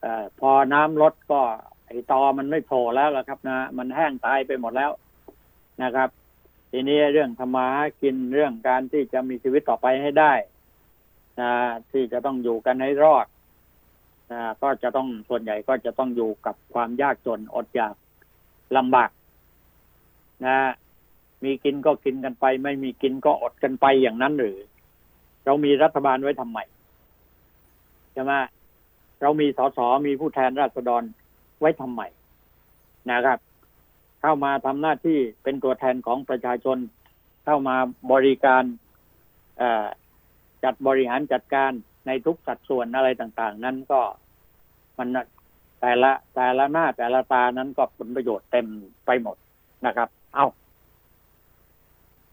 อพอน้ำลดก็ ไอตอมันไม่โผล่แล้วละครับ นะ มันแห้งตายไปหมดแล้วนะครับ ทีนี้เรื่องธรรมากินเรื่องการที่จะมีชีวิตต่อไปให้ได้นะที่จะต้องอยู่กันให้รอดนะก็จะต้องส่วนใหญ่ก็จะต้องอยู่กับความยากจนอดอยากลำบาก นะมีกินก็กินกันไป ไม่มีกินก็อดกันไปอย่างนั้นหรือ เรามีรัฐบาลไว้ทำไมใช่ไหมเรามีสสมีผู้แทนราษฎรไว้ทำไมนะครับ เข้ามาทำหน้าที่เป็นตัวแทนของประชาชน เข้ามาบริการจัดบริหารจัดการในทุกสัดส่วนอะไรต่างๆ นั้นก็มันแต่ละแต่ละหน้าแต่ละตานั้นก็ผลประโยชน์เต็มไปหมดนะครับ เอา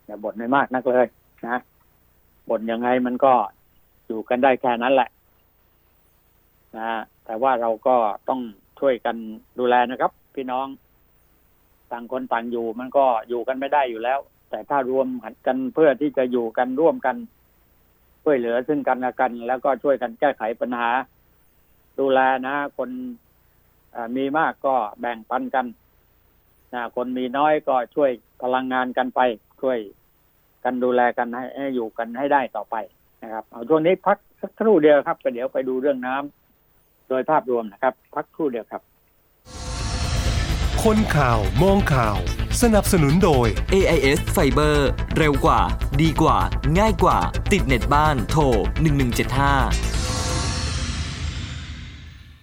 อย่าบ่นไม่มากนักเลยนะบ่นยังไงมันก็อยู่กันได้แค่นั้นแหละ นะแต่ว่าเราก็ต้องช่วยกันดูแลนะครับ พี่น้อง ต่างคนต่างอยู่มันก็อยู่กันไม่ได้อยู่แล้ว แต่ถ้ารวมกันเพื่อที่จะอยู่กันร่วมกันช่วยเหลือซึ่งกันและกัน แล้วก็ช่วยกันแก้ไขปัญหา ดูแลนะ คนมีมากก็แบ่งปันกัน นะคนมีน้อยก็ช่วยพลังงานกันไป ช่วยกันดูแลกันให้ให้อยู่กันให้ได้ต่อไปนะครับ เอาช่วงนี้พักสักครู่เดียวครับไปเดี๋ยวไปดูเรื่องน้ำโดยภาพรวมนะครับ พักครู่เดียวครับ คนข่าวมองข่าว สนับสนุนโดย AIS Fiber เร็วกว่า ดีกว่า ง่ายกว่า ติดเน็ตบ้านโทร1175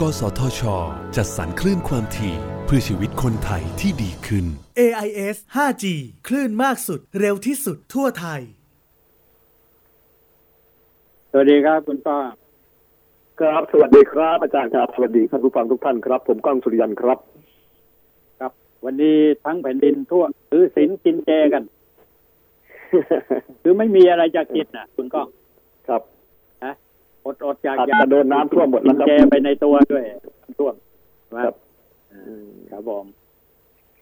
กสทช จัดสรรคลื่นความถี่เพื่อชีวิตคนไทยที่ดีขึ้น AIS 5G คลื่นมากสุดเร็วที่สุดทั่วไทย สวัสดีครับคุณป้า ครับ สวัสดีครับ อาจารย์ครับ สวัสดีท่านผู้ฟังทุกท่านครับ ผมก้องสุริยันครับ ครับ วันนี้ทั้งแผ่นดินทั่วถือศีลกินเจกัน คือไม่มีอะไรจะกินน่ะคุณก้อง ครับ อดอดอยากอาจอยากจะโดนน้ำท่วมหมดกิแล้วนครับเจไปในตัวด้วยน้ำท่วมครับอ่าครับผม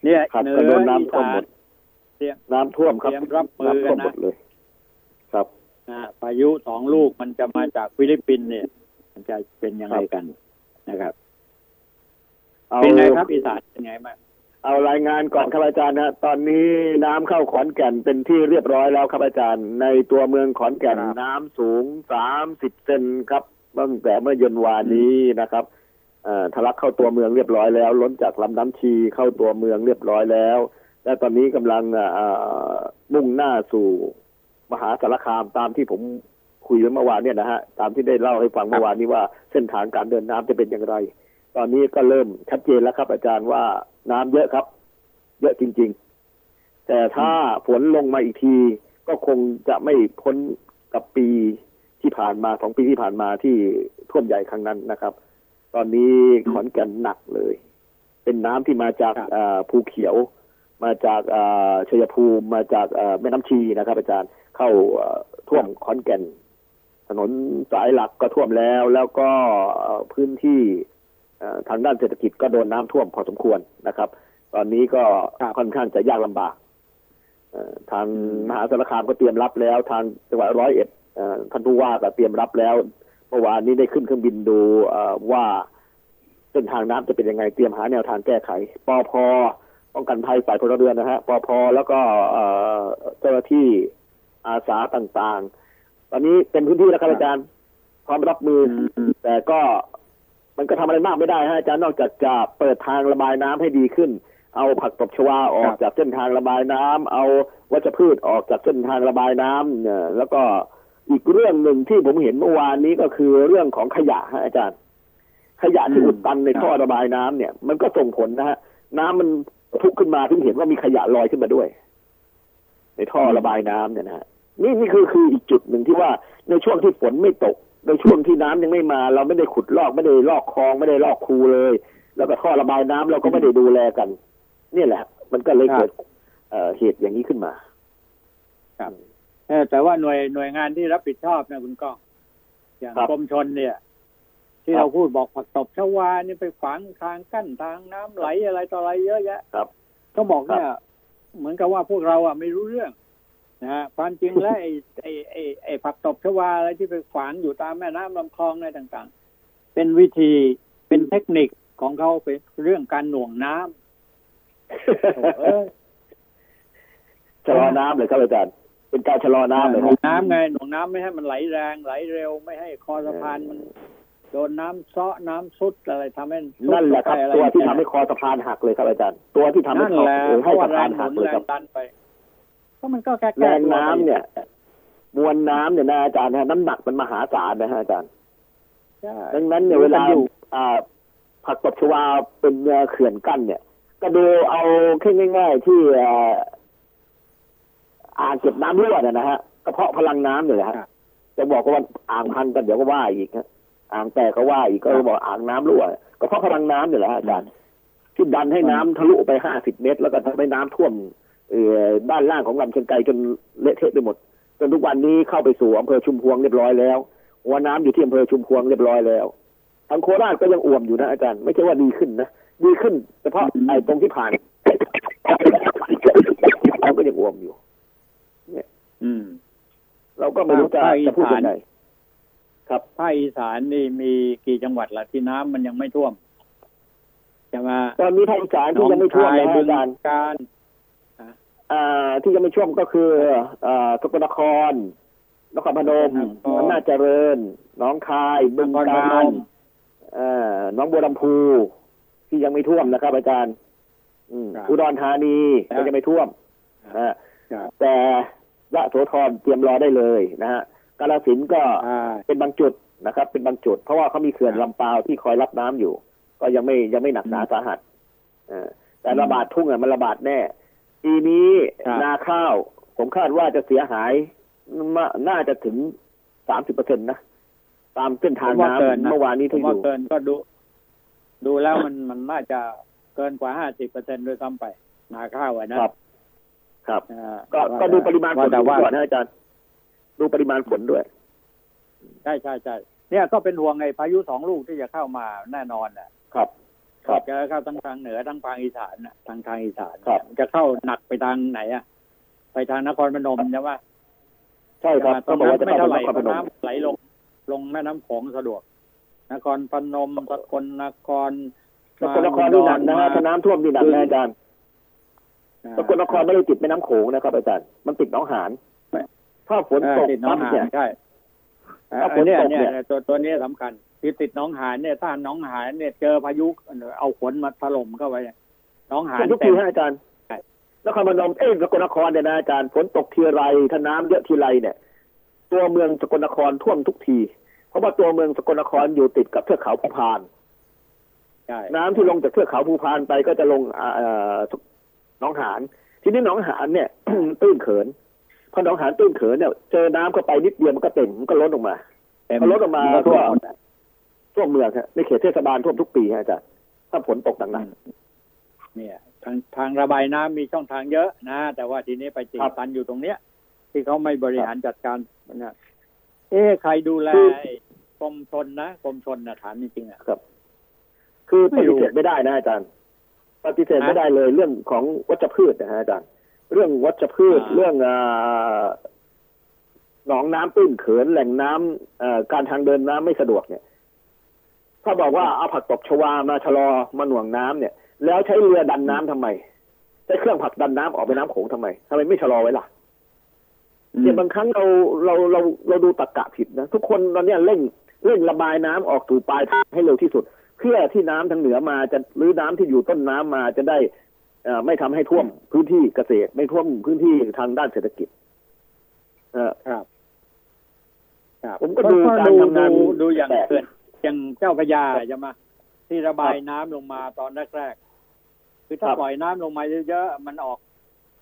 เนี่ยครับเหนืก็โดอนน้ำอีท่วมสาหมนดเตรียมน้ำท่วมครับเตรียมรับมือน้ำท่วมกันนะหมดเลย ครับอ่าพายุสองลูกมันจะมาจากฟิลิปปินส์เนี่ย มันจะเป็นยังไงกันนะครับเอาเป็นไงครับอีสานเป็นไงบ้าง เอารายงานก่อนครับอาจารย์นะตอนนี้น้ำเข้าขอนแก่นเป็นที่เรียบร้อยแล้วครับอาจารย์ ในตัวเมืองขอนแก่นน้ำสูงสามสิบเซนครับตั้งแต่เมื่อเย็นวานนี้นะครับเอ่อทะลักเข้าตัวเมืองเรียบร้อยแล้ว ล้นจากลำน้ำชีเข้าตัวเมืองเรียบร้อยแล้ว และตอนนี้กำลังเอ่อมุ่งหน้าสู่มหาสารคามตามที่ผมคุยไว้เมื่อวานเนี่ยนะฮะตามที่ได้เล่าให้ฟังเมื่อวานนี้ว่าเส้นทางการเดินน้ำจะเป็นอย่างไร ตอนนี้ก็เริ่มชัดเจนแล้วครับอาจารย์ว่า น้ำเยอะครับ เยอะจริง ๆ แต่ถ้าฝนลงมาอีกที ก็คงจะไม่พ้นกับปีที่ผ่านมาสองปีที่ผ่านมาที่ท่วมใหญ่ครั้งนั้นนะครับ ตอนนี้ขอนแก่นหนักเลย เป็นน้ำที่มาจากอ่าภูเขียว มาจากอ่าชัยภูมิมาจากอ่าแม่น้ำชีนะครับ อาจารย์เข้าอ่าท่วมขอนแก่น ถนนสายหลักก็ท่วมแล้ว แล้วก็เอ่อพื้นที่เอ่อ ทางด้านเศรษฐกิจก็โดนน้ำท่วมพอสมควรนะครับ ตอนนี้ก็ค่อนข้างจะยากลำบากเอ่อทางมหาสารคามก็เตรียมรับแล้ว ทางจังหวัดร้อยเอ็ดเอ่อท่านผู้ว่าก็เตรียมรับแล้วเมื่อวานนี้ได้ขึ้นเครื่องบินดูเอ่อว่าเส้นทางน้ำจะเป็นยังไงเตรียมหาแนวทางแก้ไขปอพป้องกันภัยฝ่ายพลเรือนนะฮะปอพแล้วก็เอ่อเจ้าหน้าที่อาสาต่างๆ ตอนนี้เป็นพื้นที่แล้วครับอาจารย์พร้อมรับมืออแต่ก็ มันก็ทำอะไรมากไม่ได้ฮะอาจารย์นอกจากจะเปิดทางระบายน้ำให้ดีขึ้น เอาผักตบชวาออกจากเส้นทางระบายน้ำเอาวัชพืชออกจากเส้นทางระบายน้ำเนี่ยแล้วก็อีกเรื่องหนึ่งที่ผมเห็นเมื่อวานนี้ก็คือเรื่องของขยะฮะอาจารย์ ขยะที่อุดตันในท่อระบายน้ำเนี่ย มันก็ส่งผลนะฮะน้ำมันพุขึ้นมาถึงเห็นว่ามีขยะลอยขึ้นมาด้วย ในท่อระบายน้ำเนี่ยนะฮะนี่นี่คือคืออีกจุดหนึ่งที่ว่าในช่วงที่ฝนไม่ตก ในช่วงที่น้ำยังไม่มา เราไม่ได้ขุดลอกไม่ได้ลอกคลองไม่ได้ลอกคูเลย แล้วก็ท่อระบายน้ำเราก็ไม่ได้ดูแลกันนี่แหละ มันก็เลยเกิดเอ่อเหตุอย่างนี้ขึ้นมา ครับเออแต่ว่าหน่วยหน่วยงานที่รับผิดชอบนะคุณก้อง อย่างครับกรมชนเนี่ย ที่ครับเราพูดบอกผักตบชวานี่ไปฝังทางกั้นทางน้ำไหลอะไรต่ออะไรเยอะแยะครับก็บอกเนี่ย เหมือนกับว่าพวกเราอะไม่รู้เรื่อง นะฮะความจริงแล้วไอ้ไอ้ไอ้ไอ้ผักตบชวาอะไรที่ไปฝังอยู่ตามแม่น้ำลำคลองอะไรต่างๆ เป็นวิธีเป็นเทคนิคของเขาเป็นเรื่องการหน่วงน้ำโถ่เอ้ยชะลอน้ำเลยครับอาจารย์เป็นการชะลอน้ำเลยหคน่รัวบงน้ำไงหน่วงน้ำไม่ให้มันไหลแรง ไหลเร็วไม่ให้คอสะพานมันโดนน้ำเซาะน้ำซุดอะไรทำให้ซุดนั่นแหละครับไปอไตัวที่ทำให้คอสะพานหักเลยครับอาจารย์ตัวที่ทำให้นั่นคอแหละเออเพให้ราะว่าสะแรพานงหหัมุกนเลยแรครับงดันไป ก็มันก็แก้แรงน้ำเนี่ย มวลน้ำเนี่ยนะอาจารย์นะน้ำหนักมันมหาศาลนะฮะอาจารย์ใช่ดังนั้นเนี่ยรู้เวกันลาอยู่อ่าผักตบชวาเป็นเอ่อเขื่อนกั้นเนี่ย ก็ดูเอาแค่ง่าย ๆ ที่เอ่ออ่างเก็บน้ำรั่วเนี่ยนะฮะกระเพาะพลังน้ำเนี่ยนะฮะจะบอกว่าอ่างพันกันเดี๋ยวก็ว่าอีกฮะอ่างแตกก็ว่าอีกก็บอกอ่างน้ำรั่วก็เพราะพลังน้ำเนี่ยแหละฮะอาจารย์ที่ดันให้น้ำทะลุไปห้าสิบเมตร แล้วก็ทำให้น้ำท่วมเอ่อ ด้านล่างของลำเชียงไกรจนเละเทะไปหมด จนทุกวันนี้เข้าไปสู่อำเภอชุมพวงเรียบร้อยแล้วหัวน้ำอยู่ที่อำเภอชุมพวงเรียบร้อยแล้วทางโคราชก็ยังอ่วมอยู่นะอาจารย์ไม่ใช่ว่าดีขึ้นนะดีขึ้นเฉพาะไอ้ตรงที่ผ่านเราก็ยังอ่วมอยู่อืม เราก็ไม่รู้จะภาคอีสานจะพูดยังไงครับภาคอีสานนี่มีกี่จังหวัดละที่น้ำมันยังไม่ท่วมใช่ไหมตอนนี้ภาคอีสานที่ยังไม่ท่วมหนนะองคายบึอางจารย์การอ่า ที่ยังไม่ท่วมก็คืออ่าสกลนคร นครพนมอำนาจเจริญหน้องคายบึงนครพกานรมอ่าหน้องบัวลำพูที่ยังไม่ท่วมนะครับ อาจารย์อืมอุดรธานีก็ยังไม่ท่วมอ่าครับแต่ยะโสธรเตรียมรอได้เลยนะฮะกาฬสินธุ์ก็อ่าเป็นบางจุดนะครับ เป็นบางจุด เพราะว่าเขามีเขื่อนครับลำปาวที่คอยรับน้ำอยู่ ก็ยังไม่ยังไม่หนักหนาอืมสาหัสเออแต่ระบาดทุ่งอะมันระบาดแน่ ปีนี้ครับนาข้าว ผมคาดว่าจะเสียหายมาน่าจะถึงสามสิบเปอร์เซ็นต์นะตามเส้นทางผมว่าเกินน้ำนะเมื่อวานนี้ผมที่อว่ายู่เกินก็ดู ดูแล้วมันมันน่าจะเกินกว่าห้าสิบเปอร์เซ็นต์ด้วยซ้ำไป นาข้าวอะนะครับ ครับอ่าก็ว่าก็ดูปริมาณฝว่นแต่ว่าก่อนนะอาจารย์ ดูปริมาณฝนด้วย ใช่ใช่ใช่เนี่ยก็เป็นห่วงไอ้พายุสองลูกที่จะเข้ามาแน่นอนน่ะ ครับครับจะเข้าทั้งทางเหนือทั้งทางอีสานน่ะทางทางอีสานครับมันจะเข้าหนักไปทางไหนอะ ไปทางนครพนมใช่ไหมใช่ครับตก็รงบอกนั้ว่านจะไม่เข้าเท่าไหร่นครเพพราะนมน้ำไหลลง ลงแม่น้ำโขงสะดวก นครพนมสกลนครสกลนครนี่หนักนะฮะถ้าน้ำท่วมนี่หนักนะอาจารย์อ่าสกลนครไม่ได้ติดแม่น้ำโขงนะครับอาจารย์มันติดหนองหานถ้าฝนเออตกติดหน้อปั๊งบหาเนี่ยนใช่เอ่อถ้าฝนเนี่ยตกเนี่ยเนี่ยตัวตัวนี้สำคัญ ที่ติดหน้องหานเนี่ยถ้าหน้องหานเนี่ยเจอพายุเอาฝนมาถล่มเข้าไปเนี่ยหน้องหานเป็นทุกเต็ทีมฮะอาจารย์ใช่นครพนมเอ้ยสกลนครเนี่ยนะอาจารย์ฝนตกทีไรถ้าน้ำเยอะทีไรเนี่ย ตัวเมืองสกลนครท่วมทุกที เพราะว่าตัวเมืองสกลนครอยู่ติดกับเทือกเขาภูพานใช่น้ำที่ลงจากเทือกเขาภูพานไปก็จะลงอ่าเอ่อหนองหานทีนี้หนองหานเนี่ยตื้นเขินพอหนองหานตื้นเขินเนี่ยเจอน้ำเข้าไปนิดเดียวมันก็เต็มมันก็ล้นออกมาเต็มพอลดออกมาก็ ท่วมหมดอะท่วมเมืองฮะในเขตเทศบาลท่วมทุกปีฮะอาจารย์ถ้าฝนตกหนักเนี่ย ทางทางระบายน้ำมีช่องทางเยอะนะ แต่ว่าทีนี้ไปติดครับตันอยู่ตรงเนี้ย ที่เขาไม่บริหารจัดการนะเอ๊ะใครดูแลคือไอ้กรมชนนะกรมชนนะถามจริงๆอะๆคือไม่ปรู้ฏิเสธไม่ได้นะอาจารย์ปฏิเสธฮะไม่ได้เลยเรื่องของวัชพืชนะฮะอาจารย์เรื่องวัชพืชอ่าเรื่องอ่าหนองน้ำตื้นเขินแหล่งน้ำเอ่อการทางเดินน้ำไม่สะดวกเนี่ย ถ้าบอกว่าเอาผักตบชวามาชะลอมาหน่วงน้ำเนี่ย แล้วใช้เรือดันน้ำทำไมใช้เครื่องผลักดันน้ำออกไปน้ำโขงทำไมทำไมไม่ชะลอไว้ล่ะเนี่ยบางครั้งเราเราเราเราดูตะกะผิดนะทุกคนตอนเนี้ยเร่งเร่งระบายน้ำออกสู่ปลายทางให้เร็วที่สุด เพื่อที่น้ำทางเหนือมาจะหรือน้ำที่อยู่ต้นน้ำมาจะได้เอ่อไม่ทำให้ท่วมพื้นที่เกษตร ไม่ท่วมพื้นที่ทางด้านเศรษฐกิจเออครับครับผมก็ดูการทำงานดูดูอย่างแต่เกิด อย่างเจ้าพระยาใช่ไหมที่ระบายน้ำลงมาตอนแรกๆคือถ้าครับปล่อยน้ำลงมาเยอะๆมันออก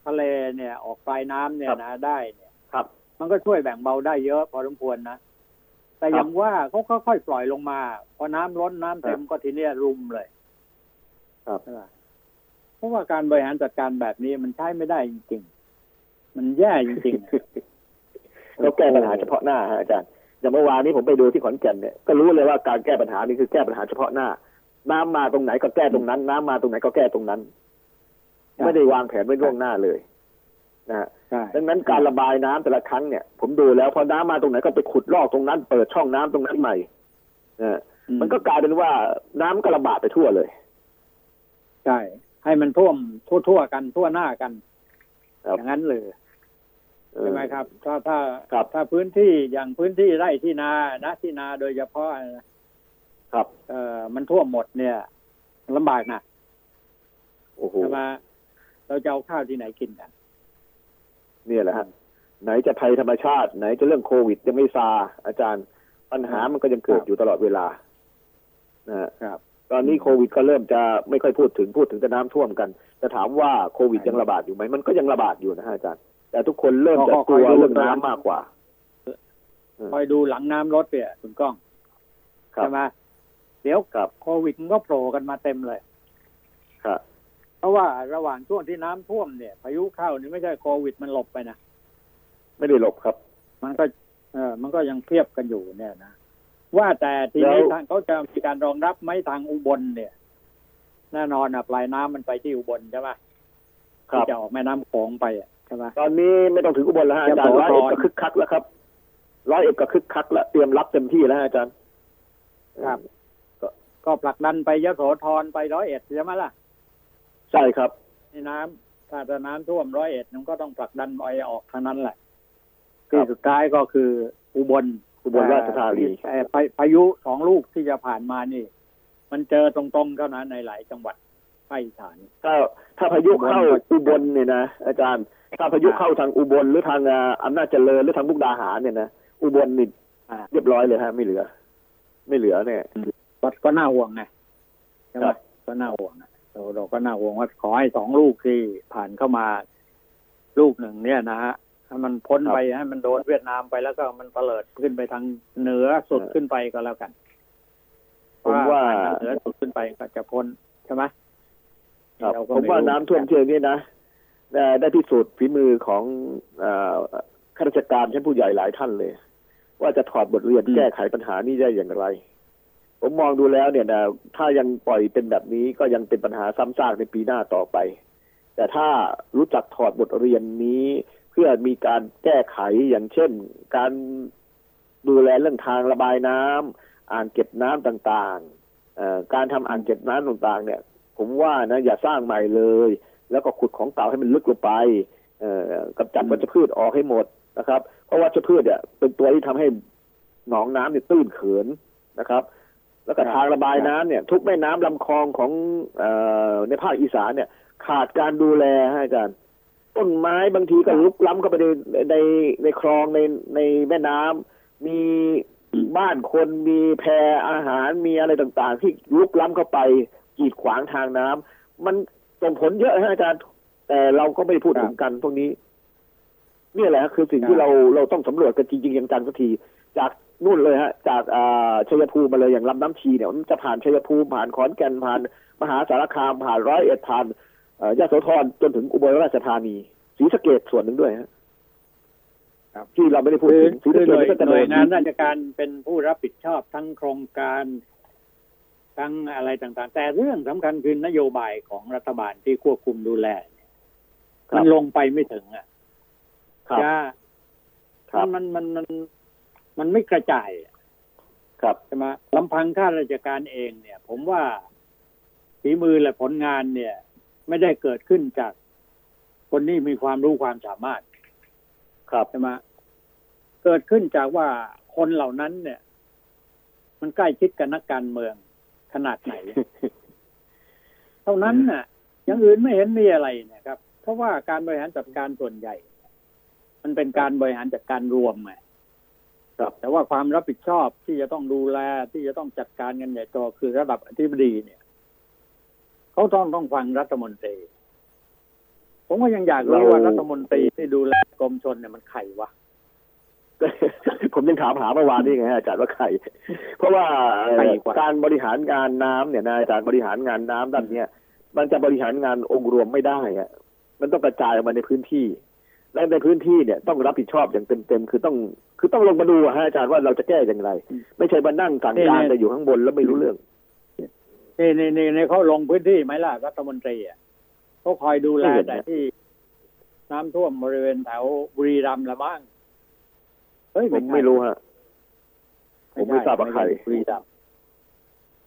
ทะเลเนี่ย ออกปลายน้ำเนี่ยครับนะได้เนี่ยครับ มันก็ช่วยแบ่งเบาได้เยอะ พอสมควรนะแต่อย่างว่าเขาค่อยๆปล่อยลงมา พอน้ำล้นน้ำเต็มก็ทีเนี้ยรุมเลย ครับใช่ปะเพราะว่าการบริหารจัดการแบบนี้มันใช้ไม่ได้จริง ๆ มันแย่จริงๆอะแล้วแก้ปัญหาเฉพาะหน้าฮะอาจารย์ อย่างเมื่อวานนี้ผมไปดูที่ขอนแก่นเนี่ยก็รู้เลยว่าการแก้ปัญหานี่คือแก้ปัญหาเฉพาะหน้า น้ำมาตรงไหนก็แก้ตรงนั้น น้ำมาตรงไหนก็แก้ตรงนั้น ไม่ได้วางแผนไว้ล่วงหน้าเลยนะฮะใช่ดังนั้นการระบายน้ำแต่ละครั้งเนี่ย ผมดูแล้วพอน้ำมาตรงไหนก็ไปขุดลอกตรงนั้น เปิดช่องน้ำตรงนั้นใหม่เอออืมันก็กลายเป็นว่าน้ำก็ระบาดไปทั่วเลยใช่ให้มันท่วมทั่วๆกันทั่วหน้ากันครับอย่างนั้นเลยเออ ใช่ไหมครับถ้าถ้าครับถ้าพื้นที่อย่างพื้นที่ไร่ที่นานะที่นาโดยเฉพาะนะครับเอ่อมันท่วมหมดเนี่ยลำบากนะโอ้โหใช่ไหมเราจะเอาข้าวที่ไหนกินกันเนี่ยแหละฮะไหนจะภัยธรรมชาติ ไหนจะเรื่องโควิดยังไม่ซาอาจารย์ปัญหามันก็ยังเกิดอยู่ตลอดเวลานะฮะครับ ตอนนี้โควิดก็เริ่มจะไม่ค่อยพูดถึงพูดถึงแต่น้ำท่วมกัน จะถามว่าโควิดยังระบาดอยู่ไหมมันก็ยังระบาดอยู่นะฮะอาจารย์ แต่ทุกคนเริ่มจะกลัวเรื่องน้ำมากกว่าคอยดูหลังน้ำรถเนี่ยคุณก้องครับใช่ไหมเดี๋ยวครับโควิดมันก็โผล่กันมาเต็มเลยครับเพราะว่าระหว่างช่วงที่น้ำท่วมเนี่ยพายุเข้านี่ไม่ใช่โควิดมันหลบไปนะไม่ได้หลบครับ มันก็ เออมันก็ยังเทียบกันอยู่เนี่ยนะว่าแต่ทีนี้แล้วทางเขาจะมีการรองรับไหมทางอุบลเนี่ย แน่นอนนะปลายน้ำมันไปที่อุบลใช่ไหมครัที่บจะออกแม่น้ำโขงไปอะ ใช่ไหมตอนนี้ไม่ต้องถึงอุบลแล้วฮะอาจารย์จะบอกร้อยเอ็ดก่อนก็คึกคักแล้วครับร้อยเอ็ดก็คึกคักแล้วเตรียมรับเต็มที่แล้วฮะอาจารย์ครับ ก็ผลักดันไปยโสธรไปร้อยเอ็ดใช่ไหมล่ะ ใช่ครับในน้ำถ้าจะน้ำท่วมร้อยเอ็ดมันก็ต้องผลักดันไปออกทางนั้นแหละครัที่บสุดท้ายก็คืออุบลอุบลราชธานีเอ่อพาพายุสองลูกที่จะผ่านมานี่ มันเจอตรงๆเท่านั้นในหลายจังหวัด ภาคอีสานถ้าถ้าพายุเข้าอุบลเนี่ยนะอาจารย์ ถ้าพายุเข้าทางอุบลหรือทางอ่าอำนาจเจริญหรือทางมุกดาหารเนี่ยนะอุบลนี่อ่าเรียบร้อยเลยฮะไม่เหลือ ไม่เหลือเนี่ยก็ก็น่าห่วงไงใช่ไหมครับก็น่าห่วงอะเราเราก็น่าห่วงว่าขอให้สองลูกที่ผ่านเข้ามาลูกหนึ่งเนี่ยนะฮะให้มันพ้นไปให้มันโดนเวียดนามไปแล้วก็มันเตลิดขึ้นไปทางเหนือสุดขึ้นไปก็แล้วกันผมว่าทงเหนือสุดขึ้นไปก็จะพ้นใช่ไหมครับเรก็ ผมว่าไรู้น้ำท่วมเชิงนี้นะได้ได้พิสูจน์ฝีมือของเอ่อข้าราชการชั้นผู้ใหญ่หลายท่านเลย ว่าจะถอดบทเรียนแก้ไขปัญหานี้ได้อย่างไร ผมมองดูแล้วเนี่ยนะถ้ายังปล่อยเป็นแบบนี้ก็ยังเป็นปัญหาซ้ำซากในปีหน้าต่อไป แต่ถ้ารู้จักถอดบทเรียนนี้เพื่อมีการแก้ไขอย่างเช่น การดูแลเรื่องทางระบายน้ำอ่างเก็บน้ำต่างๆเอ่อการทำอ่างเก็บน้ำต่างๆ เนี่ย ผมว่านะอย่าสร้างใหม่เลย แล้วก็ขุดของเก่าให้มันลึกลงไปเอ่อกำจัดวัชพืชออกให้หมดนะครับ เพราะวัชพืชเนี่ยเป็นตัวที่ทำให้หนองน้ำเนี่ยตื้นเขินนะครับ แล้วก็ทางระบายน้ำเนี่ย ทุกแม่น้ำลำคลองของเออในภาคอีสานเนี่ย ขาดการดูแลให้อารต้นไม้บางทีก็ลุกล้ำเข้าไปในในในคลองในในแม่น้ำมีบ้านคนมีแพอาหารมีอะไรต่างๆ ที่ลุกล้ำเข้าไป กีดขวางทางน้ำมันส่งผลเยอะฮะอาจารย์ แต่เราก็ไม่ได้พูดถึงกันพวกนี้นี่แหละคือสิ่งที่เราเราต้องสำรวจกันจริงๆอย่างจังสักทีจากนู่นเลยฮะ จากอ่าชัยภูมิมาเลยอย่างลำน้ำชีเนี่ยมันจะผ่านชัยภูมิผ่านขอนแก่นผ่าน มหาสารคามผ่านร้อยเอ็ดผ่านเอ่อยะโสธรจนถึงอุบลราชธานีศรีสะเกดส่วนหนึ่งด้วยฮะครับที่เราไม่ได้พูดคือถึงศรีคืสะอเกหน่วยดก็จะหน่วยงานโดราชการเป็นผู้รับผิดชอบทั้งโครงการ ทั้งอะไรต่างๆ แต่เรื่องสำคัญคือนโยบายของรัฐบาลที่ควบคุมดูแลเนี่ยครัมับนลงไปไม่ถึงอะครับจะครับมันมันมันมันไม่กระจายอะครับใช่ไหมลำพังข้าราชการเองเนี่ย ผมว่าฝีมือและผลงานเนี่ย ไม่ได้เกิดขึ้นจากคนที่มีความรู้ความสามารถ ครับใช่ไหมเกิดขึ้นจากว่าคนเหล่านั้นเนี่ย มันใกล้ชิดกับนักการเมือง ขนาดไหน เท่านั้นน่ะอย่างอื่นไม่เห็นมีอะไรเนะครับ เพราะว่าการบริหารจัดการส่วนใหญ่ มันเป็นการบริหารจัดการรวมไงครับ แต่ว่าความรับผิดชอบที่จะต้องดูแลที่จะต้องจัดการกันใหญ่โตคือระดับอธิบดีเนี่ยเขาต้องต้องฟังรัฐมนตรี ผมก็ยังอยากรู้ว่ารัฐมนตรีที่ดูแลกรมชนเนี่ยมันใครวะ ผมยังถามหาเมื่อวานนี่ไงฮะอาจารย์ว่าใคร เพราะว่าเอ่อใครกว่าการบริหารงานน้ำเนี่ยนะอาจารย์บริหารงานน้ำด้านเนี้ยมันจะบริหารงานองค์รวมไม่ได้อะมันต้องกระจายออกมาในพื้นที่ และในพื้นที่เนี่ยต้องรับผิดชอบอย่างเต็มๆคือต้อง คือต้องลงมาดูอะฮะอาจารย์ว่าเราจะแก้อย่างไร ไม่ใช่มานั่งสั่งการแต่อยู่ข้างบนแล้วไม่รู้เรื่องนี่นี่นี่นี่เขาลงพื้นที่ไหมล่ะรัฐมนตรีอะเขาคอยดูแลไม่เห็นนะแต่ที่น้ำท่วมบริเวณแถวบุรีรัมย์ละมั้ง เฮ้ยผมใช่ไม่รู้ฮะ ผมไม่ทราบว่าใครไม่ช่บุรีรัมย์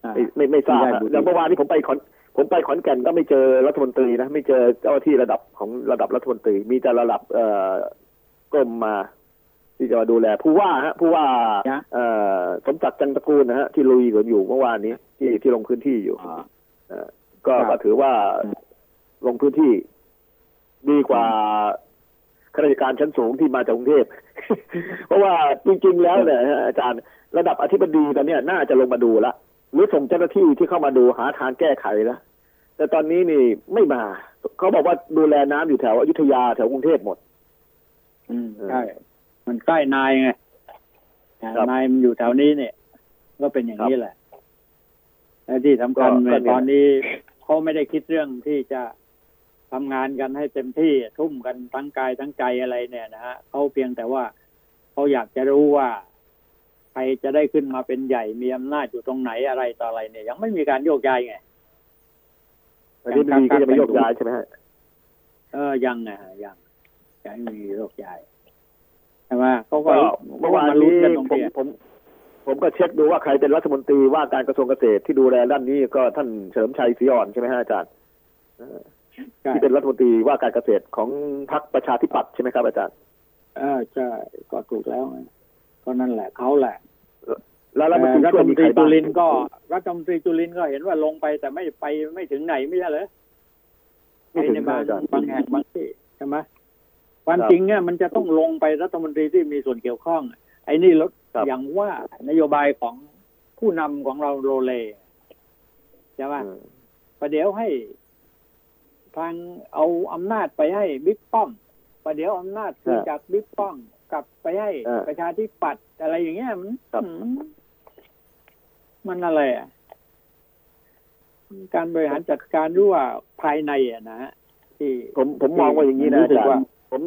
อ่าไม่ไม่ไม่ทราบไม่ฮะได้ดูแล้วเมื่อวานนี้ผมไปขอนผมไปขอนแก่นก็ไม่เจอรัฐมนตรีนะไม่เจอเจ้าหน้าที่ระดับของระดับรัฐมนตรี มีแต่ระดับ เอ่อกรมมา ที่จะมาดูแล ผู้ว่าฮะ ผู้ว่า เอ่อสมศักดิ์จันตระกูลนะฮะที่ลุยกันอยู่เมื่อวานนี้ ที่ที่ลงพื้นที่อยู่อ่าเอ่อก็ครับก็ถือว่าลงพื้นที่ ดีกว่า ข้าราชการชั้นสูงที่มาจากกรุงเทพเพราะว่าจริงๆแล้วเนี่ยฮะอาจารย์ระดับอธิบดีตอนเนี้ยน่าจะลงมาดูละหรือส่งเจ้าหน้าที่ที่เข้ามาดูหาทางแก้ไขแล้วแต่ตอนนี้นี่ไม่มาเขาบอกว่าดูแลน้ำอยู่แถวอยุธยาแถวกรุงเทพหมด อืมเออใช่มันใกล้นายไงครับนายมันอยู่แถวนี้เนี่ย ก็เป็นอย่างนี้แหละและที่สำคัญก็ในก็เนี่ยตอนนี้เขาไม่ได้คิดเรื่องที่จะ ทำงานกันให้เต็มที่ทุ่มกันทั้งกายทั้งใจอะไรเนี่ยนะฮะเขาเพียงแต่ว่าเขาอยากจะรู้ว่าใครจะได้ขึ้นมาเป็นใหญ่มีอำนาจอยู่ตรงไหนอะไรต่ออะไรเนี่ย ยังไม่มีการโยกย้ายไงอธิบดีก็จะไม่ยกย้ายใช่ไหมฮะเออยังไงยังยังไม่มีโยกย้ายใช่ไหมเขาก็ก็เมื่อวานขก็ลุ้นี้กันตรงผมเนี้ยผม ผมก็เช็คดูว่าใครเป็นรัฐมนตรีว่าการกระทรวงเกษตรที่ดูแลด้านนี้ก็ท่านเฉลิมชัยศรีอ่อนใช่ไหมฮะอาจารย์เออใช่ ที่เป็นรัฐมนตรีว่าการเกษตรของพรรคประชาธิปัตย์ใช่ไหมครับอาจารย์เออใช่ก็ถูกแล้วไงก็นั่นแหละเขาแหละ แล้วรัฐมนตรีรัฐช่วยมมีนตใครีรตุบ้างลินทร์ก็รัฐมนตรีจุลินทร์ก็เห็นว่าลงไปแต่ไม่ไปไม่ถึงไหนไม่ใช่เหรอไม่ถึงในบางอาจารย์บางแห่งบางที่ใช่ไหมความครับจริงเนี่ยมันจะต้องลงไปรัฐมนตรีที่มีส่วนเกี่ยวข้อง ไอ้นี่ลดครับอย่างว่านโยบายของผู้นำของเราโรเลใช่ไหมอืมประเดี๋ยวให้ ทางเอาอำนาจไปให้บิ๊กป้อมประเดี๋ยวอำนาจคืนจากบิ๊กป้อมกลับไปให้เออประชาธิปัตย์อะไรอย่างเงี้ยมันครับมันมันอะไรอะการบริหารจัดการรู้ว่าภายในอะนะฮะที่ผมผมมองว่าอย่างนี้นะรู้อาสึกจารว่าย์ผม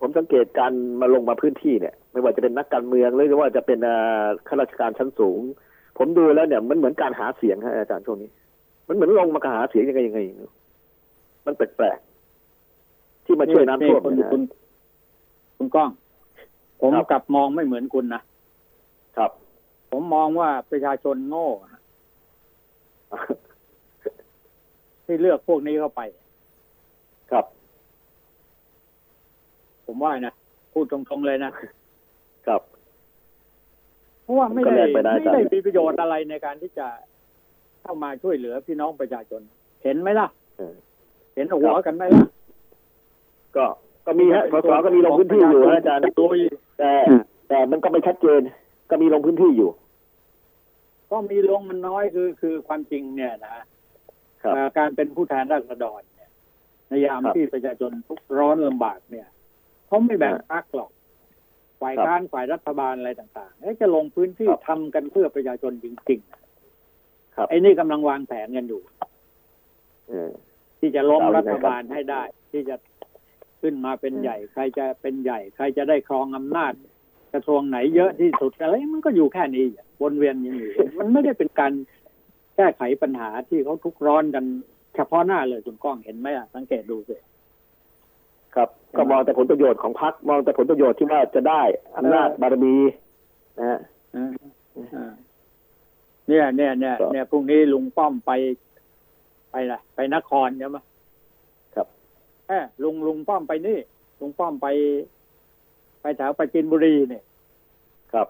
ผมสังเกตการมาลงมาพื้นที่เนี่ย ไม่ว่าจะเป็นนักการเมืองหรือว่าจะเป็นอ่าข้าราชการชั้นสูง ผมดูแล้วเนี่ยมันเหมือนการหาเสียงฮะอาจารย์ช่วงนี้ มันเหมือนลงมาหาเสียงยังไงยังไง มันแปลกๆที่มาช่วยน้ำท่วมคุณเนยนะคุณคุณก้อง ผมครับกลับมองไม่เหมือนคุณนะครับ ผมมองว่าประชาชนโง่ฮะที่เลือกพวกนี้เข้าไป ครับ ผมว่านะพูดตรงๆเลยนะครับ เพราะว่าไม่ก็ได้แลกไปได้ไม่ได้อาจารย์มีประโยชน์อะไรในการที่จะเข้ามาช่วยเหลือพี่น้องประชาชน เห็นไหมล่ะ เออเห็นหัวกันไหมล่ะก็ก็มีฮะสสก็มีลงพื้นที่อยู่ฮะอาจารย์โดยแต่อืมแต่มันก็ไม่ชัดเจน ก็มีลงพื้นที่อยู่ ก็มีลงมันน้อยคือคือความจริงเนี่ยนะครับเอ่อการเป็นผู้แทนราษฎรเนี่ยในยามครับที่ประชาชนทุกข์ร้อนลำบากเนี่ยเขาไม่แบ่งครับพรรคหรอกฝ่ายครับการฝ่ายรัฐบาลอะไรต่างๆแล้วจะลงพื้นที่ครับทำกันเพื่อประชาชนจริงครับๆไอ้นี่กำลังวางแผนกันอยู่เออ ที่จะล้มเอายังไงรัฐบาลให้ได้ ที่จะขึ้นมาเป็นใหญ่ ใครจะเป็นใหญ่ ใครจะได้ครองอำนาจ กระทรวงไหนเยอะที่สุดอะไรมันก็อยู่แค่นี้วนเวียนอยังอยู่มันไม่ได้เป็นการแก้ไขปัญหาที่เขาทุกข์ร้อนกันเฉพาะหน้าเลยคุณก้องเห็นไหมอะสังเกตดูสิครับ ก็มองแต่ผลประโยชน์ของพรรคมองแต่ผลประโยชน์ที่ว่าจะได้อำนาจเออบารมีนะฮะอ่าอ่าเนี่ยเนี่ยเนี่ยครับเนี่ยพรุ่งนี้ลุงป้อมไป ไปอะไรไปนครใช่ไหมครับเออลุงลุงป้อมไปนี่ลุงป้อมไป ไปแถวปราจินบุรีเนี่ยครับ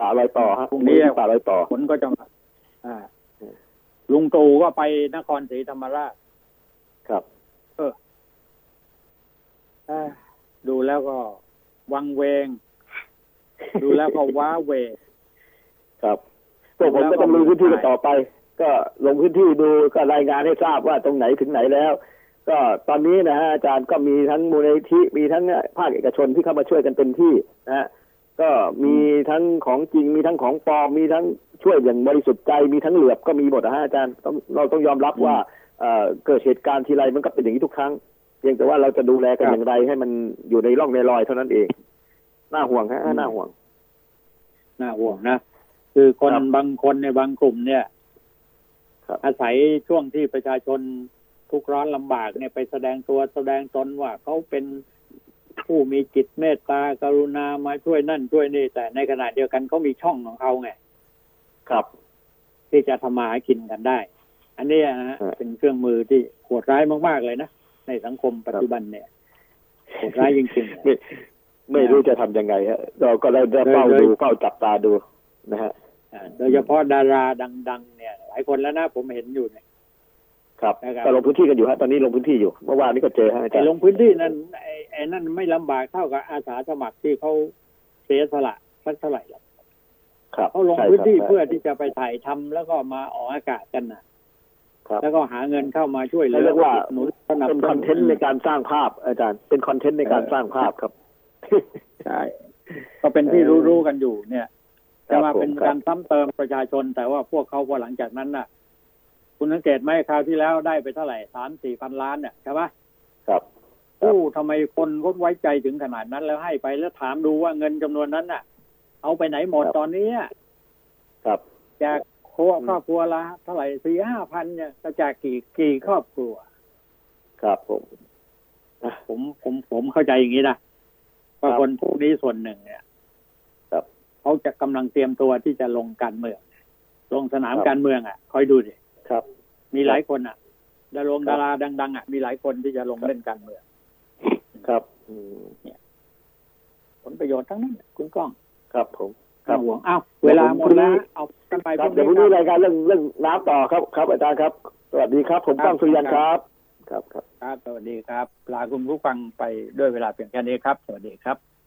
ป่าลอยต่อฮะพรุ่งนี้ป่าลอยต่อผลก็จะมาอ่าเออลุงตู่ก็ไปนครศรีธรรมราชครับ เอ้อดูแล้วก็ วังเวง ดูแล้วก็ว้าเหวครับพวกผมก็ต้องลงพื้นที่กันต่อไป ก็ลงพื้นที่ดูก็รายงานให้ทราบว่าตรงไหนถึงไหนแล้ว ก็ตอนนี้นะฮะอาจารย์ก็มีทั้งมูลนิธิมีทั้งภาคเอกชนที่เข้ามาช่วยกันเต็มที่นะฮะก็มีทั้งของจริงมีทั้งของปลอมมีทั้งช่วยอย่างบริสุทธิ์ใจมีทั้งเหลือบก็มีหมดนะฮะอาจารย์ต้องเราต้องยอมรับว่าเอ่อเกิดเหตุการณ์ทีไรมันก็เป็นอย่างนี้ทุกครั้ง เพียงแต่ว่าเราจะดูแลกันอย่างไรให้มันอยู่ในร่องในรอยเท่านั้นเอง น่าห่วงฮะน่าห่วง น่าห่วงนะ คือคนครับบางคนในบางกลุ่มเนี่ยครับ อาศัยช่วงที่ประชาชนทุกข์ร้อนลำบากเนี่ยไปแสดงตัวแสดงตนว่าเขาเป็นผู้มีจิตเมตตากรุณามาช่วยนั่นช่วยนี่ แต่ในขณะเดียวกันเขามีช่องของเขาไงครับ ที่จะทำมาหากินกันได้ อันเนี้ยนะฮะครับเป็นเครื่องมือที่โหดร้ายมากๆเลยนะในสังคมปัจจุบันเนี่ยโหดร้ายจริงๆไม่ไม่รู้จะทำยังไงฮะเราก็ได้ได้เฝ้าเลยดูเฝ้าจับตาดูนะฮะอ่า โดยเฉพาะดาราดัง ๆ เนี่ย หลายคนแล้วนะผมเห็นอยู่เนี่ยครับนะครับก็ลงพื้นที่กันอยู่ฮะตอนนี้ลงพื้นที่อยู่เมื่อวานนี้ก็เจอฮะอาจาไอ้รย์ลงพื้นที่นั้นไอ้ไอ้นั่นไม่ลำบากเท่ากับอาสาสมัครที่เขาเสียสละสักเท่าไหร่หรอกครับเขาลงใช่พื้นที่ครับเพื่อที่จะไปถ่ายทำแล้วก็มาออกอากาศกันนะครับแล้วก็หาเงินเข้ามาช่วยเหลืเขาเรียกว่าหนุนสนับเป็นสคอนเทนต์ในการสร้างภาพ อาจารย์เป็นคอนเทนต์ในการสร้างภาพครับใช่ก็เป็นที่รู้ๆกันอยู่เนี่ยครั จะบมาเป็นผมครับการซ้ำเติมประชาชน แต่ว่าพวกเขาพอหลังจากนั้นน่ะ คุณสังเกตไหมคราวที่แล้วได้ไปเท่าไหร่สามสี่พันล้านเนี่ยใช่ปะครับโอ้ทำไมคนก็ไว้ใจถึงขนาดนั้นแล้วให้ไปแล้วถามดูว่าเงินจำนวนนั้นน่ะ เอาไปไหนหมดครับตอนนี้อะครับแจกครัวครอบครัวละเท่าไหร่สี่ห้าพันเนี่ยจะแจกกี่กี่ครอบครัว ครับผมผมผมผมเข้าใจอย่างนี้นะว่าครับคนพวกนี้ส่วนหนึ่งเนี่ยครับ เขาจะกำลังเตรียมตัวที่จะลงการเมือง ลงสนามครับการเมืองอะ คอยดูดิครับ มีหลายคนอะดารงครับดาราดัง ๆ อะ มีหลายคนที่จะลงเล่นการเมือง ครับอืมผลประโยชน์ทั้งนั้น คุณก้อง ครับผมครับห่วงอ้าวเวลาหมดแล้วเอากันไปครับเดี๋ยวพรุ่งนี้รายการเรื่องเรื่องน้ำต่อครับ ครับอาจารย์ครับ สวัสดีครับ ผมก้องสุริยันครับ ครับครับ ครับ สวัสดีครับ ลาคุณผู้ฟังไปด้วยเวลาเพียงแค่นี้ครับ สวัสดีครับ